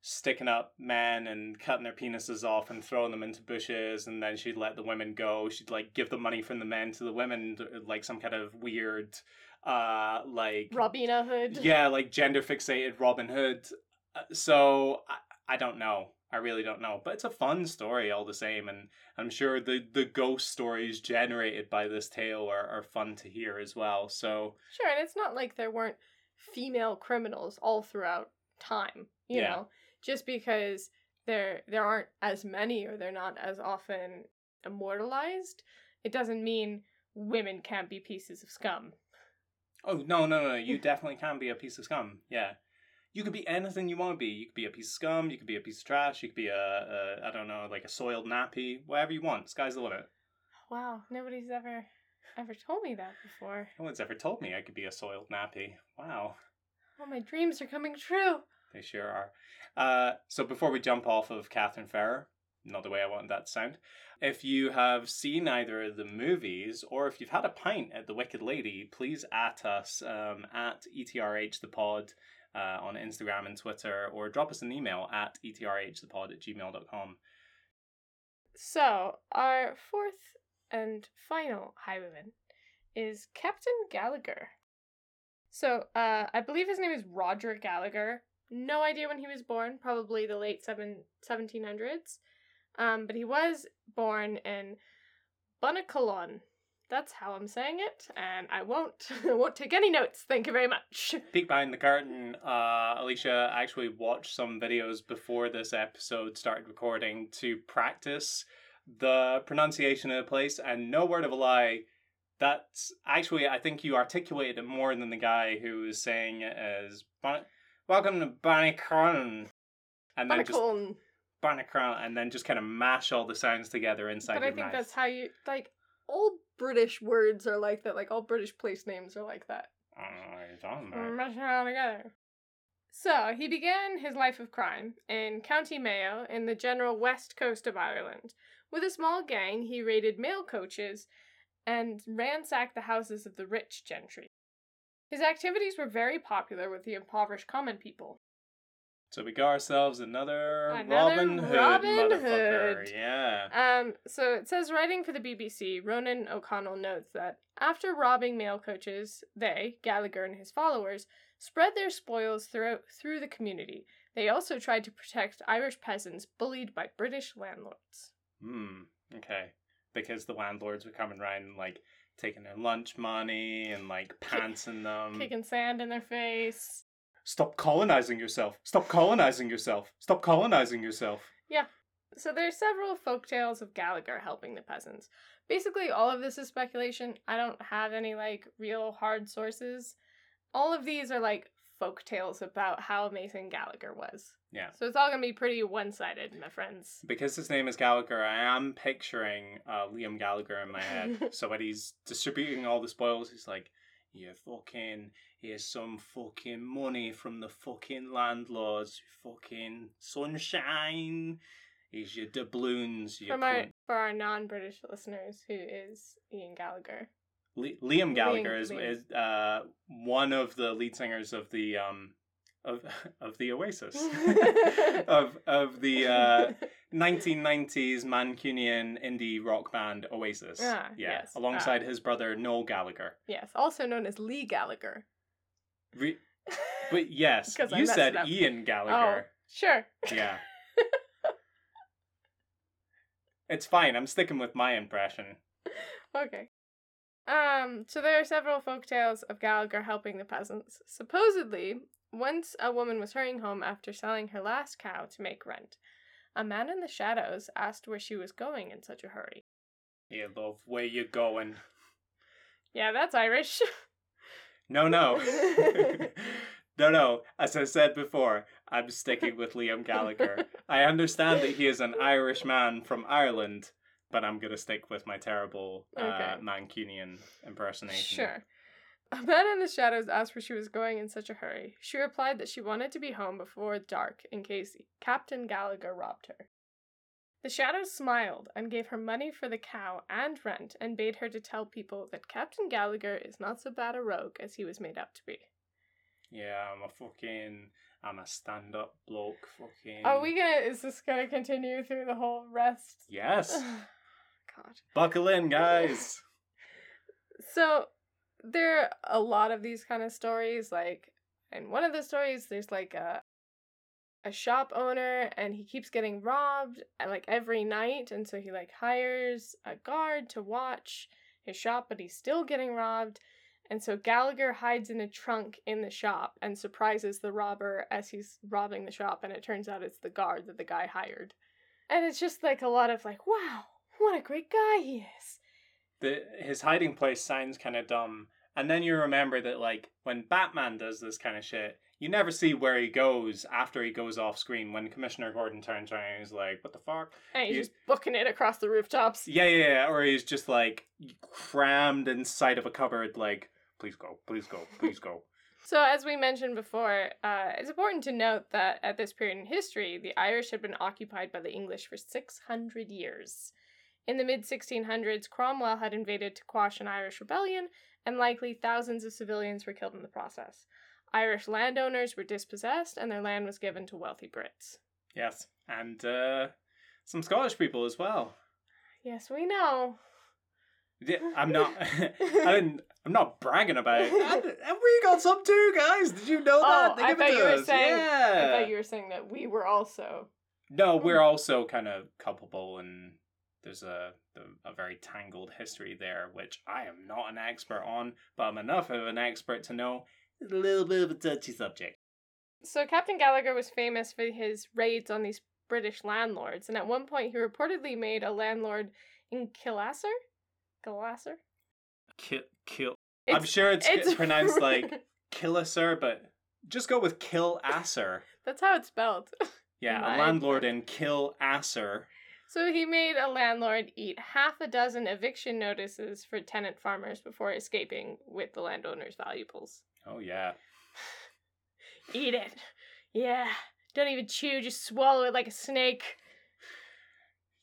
sticking up men and cutting their penises off and throwing them into bushes and then she'd let the women go. She'd like give the money from the men to the women like some kind of weird uh like Robina Hood. yeah, like gender fixated Robin Hood. Uh, So I, I don't know. I really don't know. But it's a fun story all the same and I'm sure the the ghost stories generated by this tale are, are fun to hear as well. So Sure, and it's not like there weren't female criminals all throughout time, you Yeah. know. Just because there there aren't as many or they're not as often immortalized, it doesn't mean women can't be pieces of scum. Oh no no no! You definitely can be a piece of scum. Yeah, you could be anything you want to be. You could be a piece of scum. You could be a piece of trash. You could be a, a I don't know, like a soiled nappy. Whatever you want. Sky's the limit. Wow, nobody's ever ever told me that before. No one's ever told me I could be a soiled nappy. Wow, Oh, my dreams are coming true. they sure are. Uh, so before we jump off of Catherine Farrer, not the way I wanted that to sound. If you have seen either of the movies or if you've had a pint at the Wicked Lady, please at us um, at ETRH the pod uh, on Instagram and Twitter or drop us an email at etrhthepod at gmail.com. So, our fourth and final highwayman is Captain Gallagher. So, uh, I believe his name is Roger Gallagher. No idea when he was born, probably the late seven, 1700s. Um, but he was born in Bonniconlon. That's how I'm saying it, and I won't (laughs) I won't take any notes. Thank you very much. (laughs) Peek behind the curtain. Uh, Alicia actually watched some videos before this episode started recording to practice the pronunciation of the place, and no word of a lie, that's actually I think you articulated it more than the guy who was saying it as "Bon- "Welcome to Bonniconlon," and then just And then just kind of mash all the sounds together inside But I think mouth. that's how you like. All British words are like that. Like all British place names are like that. I don't know what you're talking about. Mm, mash it all together. So he began his life of crime in County Mayo in the general west coast of Ireland. With a small gang, he raided mail coaches and ransacked the houses of the rich gentry. His activities were very popular with the impoverished common people. So we got ourselves another, Another Robin Hood Robin motherfucker. Hood. Yeah. Um, so it says, writing for the BBC, Ronan O'Connell notes that after robbing mail coaches, they, Gallagher and his followers, spread their spoils throughout through the community. They also tried to protect Irish peasants bullied by British landlords. Hmm. Okay. Because the landlords were coming around and like taking their lunch money and like pantsing them. Kicking sand in their face. Stop colonizing yourself. Stop colonizing yourself. Stop colonizing yourself. Yeah. So there are several folk tales of Gallagher helping the peasants. Basically, all of this is speculation. I don't have any like real hard sources. All of these are like folk tales about how amazing Gallagher was. Yeah. So it's all gonna be pretty one sided, my friends. Because his name is Gallagher, I am picturing uh, Liam Gallagher in my head. (laughs) so when he's distributing all the spoils, he's like, "You fucking here's some fucking money from the fucking landlords. Fucking sunshine. Here's your doubloons. You From our for our non British listeners, who is Ian Gallagher. Li- Liam Gallagher is, Liam. is uh, one of the lead singers of the um of (laughs) of the Oasis (laughs) of of the uh, 1990s Mancunian indie rock band Oasis. Ah, yeah, yes. alongside his brother Noel Gallagher. yes, also known as Lee Gallagher. Re- (laughs) but yes, you said. Ian Gallagher. Sure. Yeah. it's fine. I'm sticking with my impression. Okay. Um, so there are several folk tales of Gallagher helping the peasants. Supposedly, once a woman was hurrying home after selling her last cow to make rent. A man in the shadows asked where she was going in such a hurry. You love where you going. Yeah, that's Irish. No, no. (laughs) no, no. As I said before, I'm sticking with Liam Gallagher. I understand that he is an Irish man from Ireland, but I'm going to stick with my terrible uh, Mancunian impersonation. Sure. A man in the shadows asked where she was going in such a hurry. She replied that she wanted to be home before dark in case Captain Gallagher robbed her. The shadows smiled and gave her money for the cow and rent and bade her to tell people that Captain Gallagher is not so bad a rogue as he was made out to be. Yeah, I'm a fucking. I'm a stand up bloke. Fucking. Are we gonna. Is this gonna continue through the whole rest? Yes. (sighs) God. Buckle in, guys. (laughs) So there are a lot of these kind of stories. Like in one of the stories, there's like a a shop owner and he keeps getting robbed uh, like every night, and so he like hires a guard to watch his shop, but he's still getting robbed. And so Gallagher hides in a trunk in the shop and surprises the robber as he's robbing the shop, and it turns out it's the guard that the guy hired. And it's just like a lot of like, wow, what a great guy he is. the his hiding place sounds kind of dumb and then you remember that like when batman does this kind of shit you never see where he goes after he goes off screen when commissioner gordon turns around and he's like what the fuck And he's You- just booking it across the rooftops. yeah yeah yeah or he's just like crammed inside of a cupboard like please go please go please go (laughs) So, as we mentioned before, uh, it's important to note that at this period in history, the Irish had been occupied by the English for 600 years. In the mid 1600s, Cromwell had invaded to quash an Irish rebellion, and likely thousands of civilians were killed in the process. Irish landowners were dispossessed, and their land was given to wealthy Brits. yes and uh some scottish people as well Yes, we know. I'm not. (laughs) (laughs) I didn't. I'm not bragging about it. (laughs) And we got some too, guys. Did you know that? Oh, They I thought to you were us. saying- Yeah. I thought you were saying that we were also. No, we're also kind of culpable, and there's a a very tangled history there, which I am not an expert on, but I'm enough of an expert to know it's a little bit of a touchy subject. So Captain Gallagher was famous for his raids on these British landlords, and at one point he reportedly made a landlord in Killasser. Killasser. Kill, kill. I'm sure it's, it's (laughs) pronounced like (laughs) Killasser, but just go with Kill Asser. That's how it's spelled. (laughs) Yeah, a landlord in Kill Asser. So he made a landlord eat half a dozen eviction notices for tenant farmers before escaping with the landowner's valuables. Oh yeah. (sighs) Eat it. Yeah. Don't even chew, just swallow it like a snake.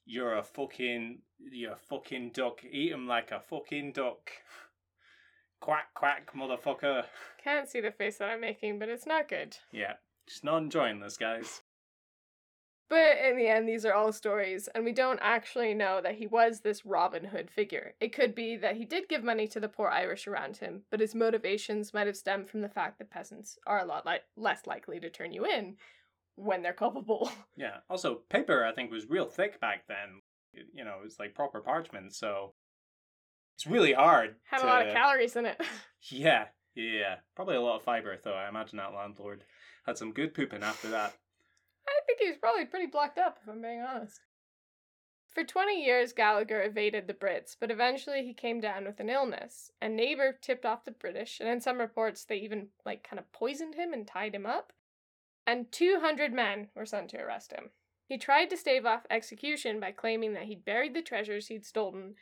You're a fucking you're a fucking duck. Eat him like a fucking duck. (laughs) Quack quack, motherfucker. Can't see the face that I'm making, but it's not good. Yeah, just not enjoying this, guys. But in the end, these are all stories, and we don't actually know that he was this Robin Hood figure. It could be that he did give money to the poor Irish around him, but his motivations might have stemmed from the fact that peasants are a lot li- less likely to turn you in when they're culpable. (laughs) Yeah. Also, paper I think was real thick back then. You know, it was like proper parchment, so it's really hard. Had a lot of calories in it. Yeah, (laughs) yeah, yeah. Probably a lot of fiber, though. I imagine that landlord had some good pooping after that. I think he was probably pretty blocked up, if I'm being honest. For 20 years, Gallagher evaded the Brits, but eventually he came down with an illness. A neighbor tipped off the British, and in some reports, they even, like, kind of poisoned him and tied him up. And 200 men were sent to arrest him. He tried to stave off execution by claiming that he'd buried the treasures he'd stolen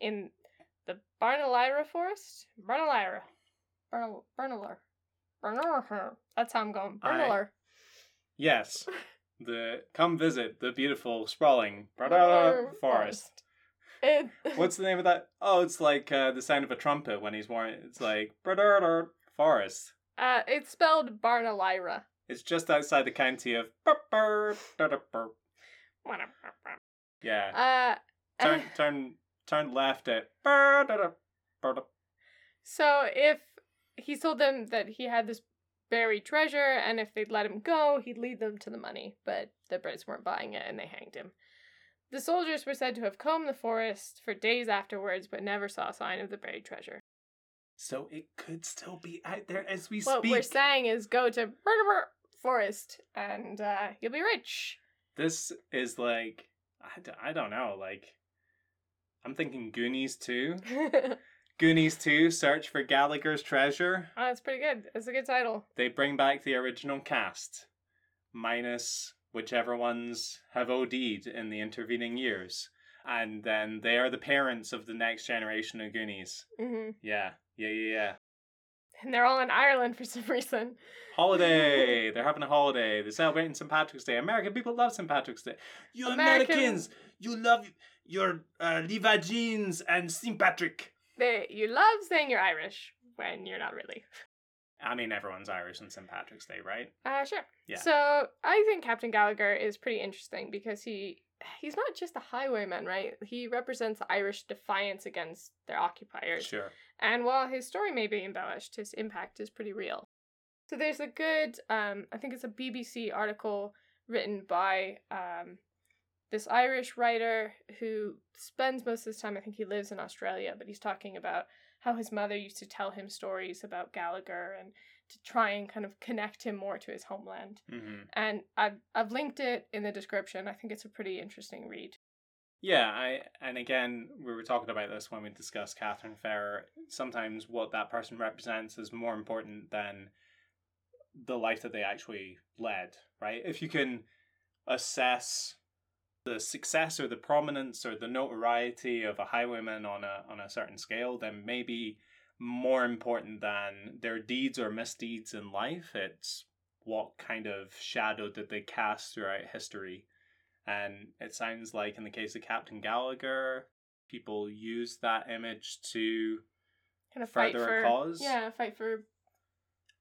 in the Barnalyra forest? Barnalyra. Bernal- Bernalur. Bernalur. That's how I'm going. Bernalur. Yes, the come visit the beautiful sprawling Bradala forest. It, (laughs) What's the name of that? Oh, it's like uh, the sound of a trumpet when he's wearing. It's like Bradala forest. uh, it's spelled Barnalyra. It's just outside the county of. Yeah. Uh, Turn turn turn left at. so if he told them that he had this buried treasure, and if they'd let him go, he'd lead them to the money. But the Brits weren't buying it, and they hanged him. The soldiers were said to have combed the forest for days afterwards, but never saw a sign of the buried treasure. So it could still be out there as we What speak. we're saying is go to Bernamer Forest, and uh, you'll be rich. This is like I, d- I don't know like I'm thinking Goonies 2. (laughs) oh, Goonies 2 Search for Gallagher's Treasure. that's pretty good. That's a good title. They bring back the original cast minus whichever ones have OD'd in the intervening years. And then they are the parents of the next generation of Goonies. hmm Yeah. Yeah, yeah, yeah. And they're all in Ireland for some (laughs) reason. Holiday. (laughs) They're having a holiday. They're celebrating St. Patrick's Day. American people love St. Patrick's Day. You American- Americans, you love your uh, Levi jeans and St. Patrick. They you love saying you're Irish when you're not really. I mean, everyone's Irish on St. Patrick's Day, right? Uh sure. Yeah. So I think Captain Gallagher is pretty interesting because he he's not just a highwayman, right? He represents Irish defiance against their occupiers. Sure. And while his story may be embellished, his impact is pretty real. So there's a good, um, I think it's a BBC article written by um, this Irish writer who spends most of his time, I think he lives in Australia, but he's talking about how his mother used to tell him stories about Gallagher and to try and kind of connect him more to his homeland. hmm And I've, I've linked it in the description. I think it's a pretty interesting read. Yeah, I and again we were talking about this when we discussed Catherine Ferrer. Sometimes what that person represents is more important than the life that they actually led, right? If you can assess the success or the prominence or the notoriety of a highwayman on a on a certain scale, then maybe more important than their deeds or misdeeds in life, it's what kind of shadow did they cast throughout history. And it sounds like in the case of Captain Gallagher, people use that image to Kind of fight Further for a cause? Yeah, fight for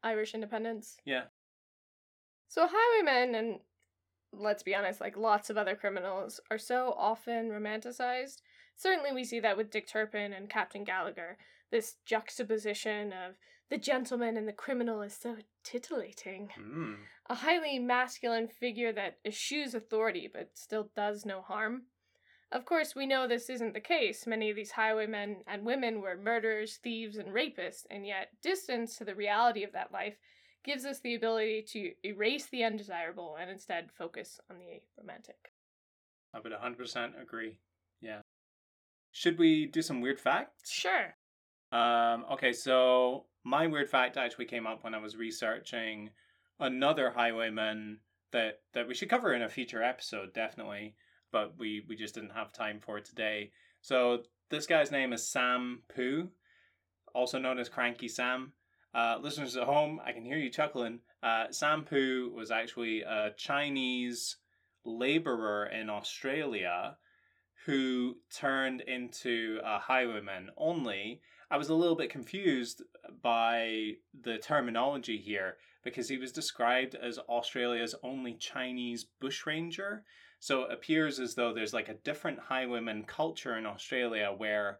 Irish independence. yeah. So highwaymen and let's be honest, like lots of other criminals are so often romanticized Certainly, we see that with Dick Turpin and Captain Gallagher. This juxtaposition of the gentleman and the criminal is so titillating. Mm. A highly masculine figure that eschews authority but still does no harm. Of course, we know this isn't the case. Many of these highwaymen and women were murderers, thieves, and rapists, and yet distance to the reality of that life gives us the ability to erase the undesirable and instead focus on the romantic. I would 100% agree. Yeah. Should we do some weird facts? Sure. Um, okay, so my weird fact actually came up when I was researching another highwayman that that we should cover in a future episode, definitely, but we we just didn't have time for today. So this guy's name is Sam Poo, also known as Cranky Sam. Uh, listeners at home, I can hear you chuckling. Uh, Sam Poo was actually a Chinese laborer in Australia who turned into a highwayman. Only I was a little bit confused by the terminology here because he was described as Australia's only Chinese bushranger. So it appears as though there's like a different highwayman culture in Australia where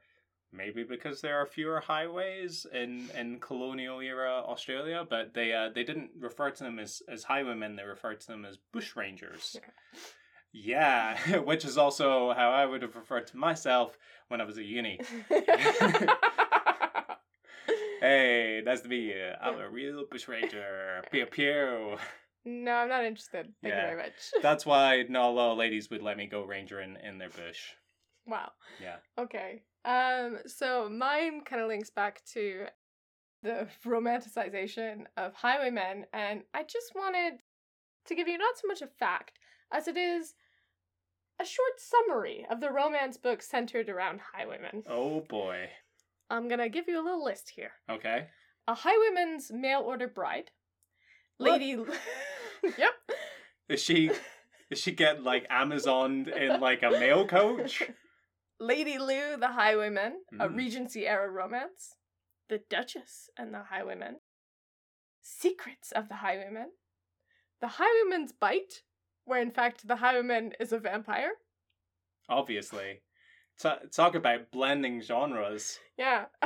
maybe because there are fewer highways in, in colonial era Australia, but they uh, they didn't refer to them as, as highwaymen, they referred to them as bushrangers. Yeah, (laughs) which is also how I would have referred to myself when I was at uni. (laughs) Hey, nice to meet you. I'm a real bushranger. Pew pew. no, I'm not interested. Thank Yeah. you very much. (laughs) That's why not a lot of ladies would let me go ranger in, in their bush. wow. Yeah. Okay. Um, so mine kind of links back to the (laughs) romanticization of highwaymen, and I just wanted to give you not so much a fact as it is a short summary of the romance book centered around highwaymen. Oh boy. I'm gonna give you a little list here. Okay. A highwayman's mail order bride. What? Lady (laughs) Yep. Is she is she get like Amazoned in like a mail coach? (laughs) Lady Lou the Highwayman, a Mm. Regency era romance. The Duchess and the Highwayman. Secrets of the Highwayman. The Highwayman's Bite, where in fact the Highwayman is a vampire. Obviously. Ta talk about blending genres. Yeah. (laughs)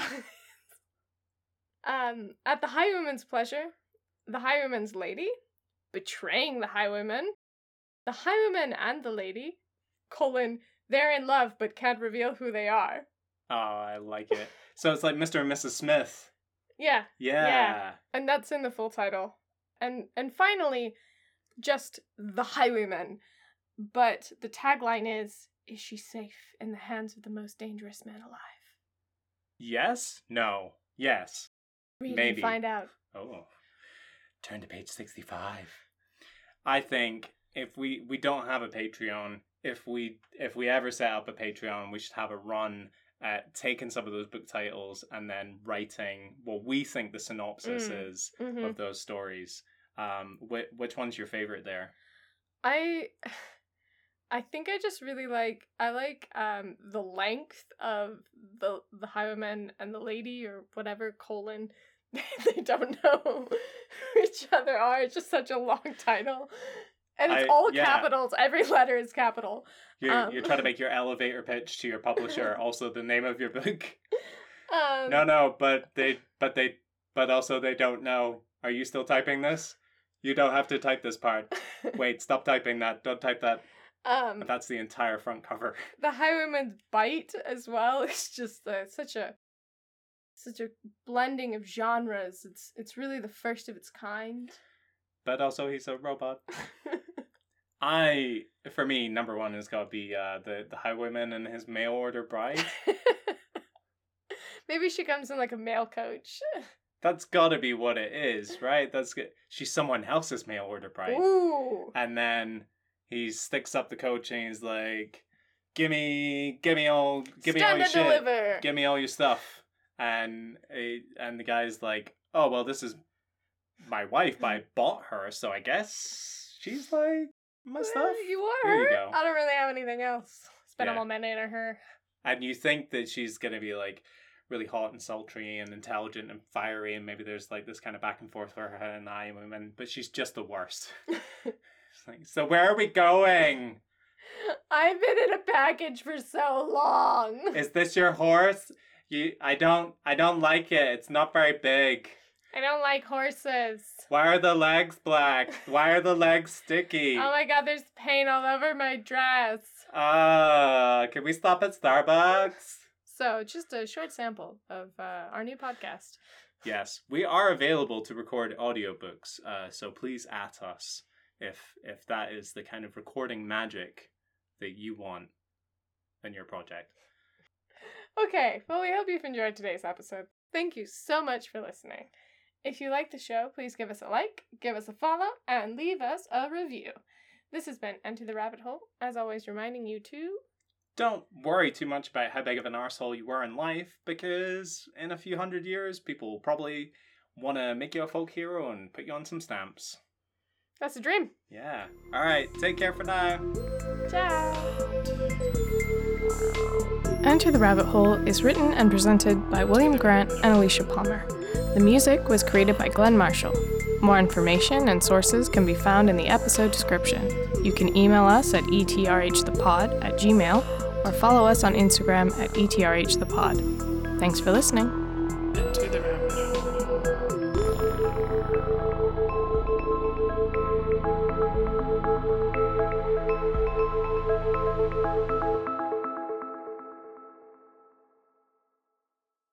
um, at the Highwayman's Pleasure, the Highwayman's Lady, betraying the Highwayman, the Highwayman and the Lady, colon, they're in love but can't reveal who they are. Oh, I like it. So it's like Mr. and Mrs. Smith. Yeah, Yeah. and that's in the full title. And and finally, just the Highwayman. But the tagline is Is she safe in the hands of the most dangerous man alive? Yes? No. Yes. Read Maybe. find out. Oh. Turn to page 65. I think if we we don't have a Patreon, if we if we ever set up a Patreon, we should have a run at taking some of those book titles and then writing what we think the synopsis Mm. is Mhm. of those stories. Um, wh- which one's your favorite there? I (sighs) I think I just really like I like um the length of the the highwayman and the lady or whatever colon (laughs) they don't know (laughs) who each other are. It's just such a long title. And it's I- all yeah. capitals. Every letter is capital. You're, Um. you're trying to make (laughs) your elevator pitch to your publisher (laughs) also the name of your book. Um No, no, but they, but they, but also they don't know. Are you still typing this? You don't have to type this part. (laughs) Wait, stop typing that. Don't type that. um That's the entire front cover. the highwayman's bite as well is just uh, such a such a blending of genres. It's it's really the first of its kind. But also, he's a robot. I, for me, number one has got to be uh, the the highwayman and his mail order bride. (laughs) Maybe she comes in like a mail coach. (laughs) That's got to be what it is, right? That's good. She's someone else's mail order bride. Ooh. And then he sticks up the coach and he's like, "Give me, give me all, give me all your shit." deliver. give me all your stuff and eh, and the guy's like oh well this is my wife but i (laughs) bought her so i guess she's like my stuff Well, You are There you her. go. I don't really have anything else. Spend Yeah. all my money on her. and you think that she's gonna be like really hot and sultry and intelligent and fiery and maybe there's like this kind of back and forth for her and i women but she's just the worst (laughs) like, so where are we going I've been in a package for so long. Is this your horse? You I don't I don't like it. It's not very big. I don't like horses. Why are the legs black? Why are the legs sticky? (laughs) Oh my god, there's paint all over my dress. Uh, can we stop at Starbucks? So, just a short sample of uh, our new podcast. Yes, we are available to record audiobooks. Uh, so please at us if if that is the kind of recording magic that you want in your project. Okay, well, we hope you've enjoyed today's episode. Thank you so much for listening. If you like the show, please give us a like, give us a follow, and leave us a review. This has been Enter the Rabbit Hole, as always, reminding you to. Don't worry too much about how big of an arsehole you were in life, because in a few hundred years, people will probably want to make you a folk hero and put you on some stamps. That's a dream. Yeah. All right. Take care for now. Ciao. Enter the Rabbit Hole is written and presented by William Grant and Alicia Palmer. The music was created by Glenn Marshall. More information and sources can be found in the episode description. You can email us at etrhthepod at gmail or follow us on Instagram at etrhthepod. Thanks for listening.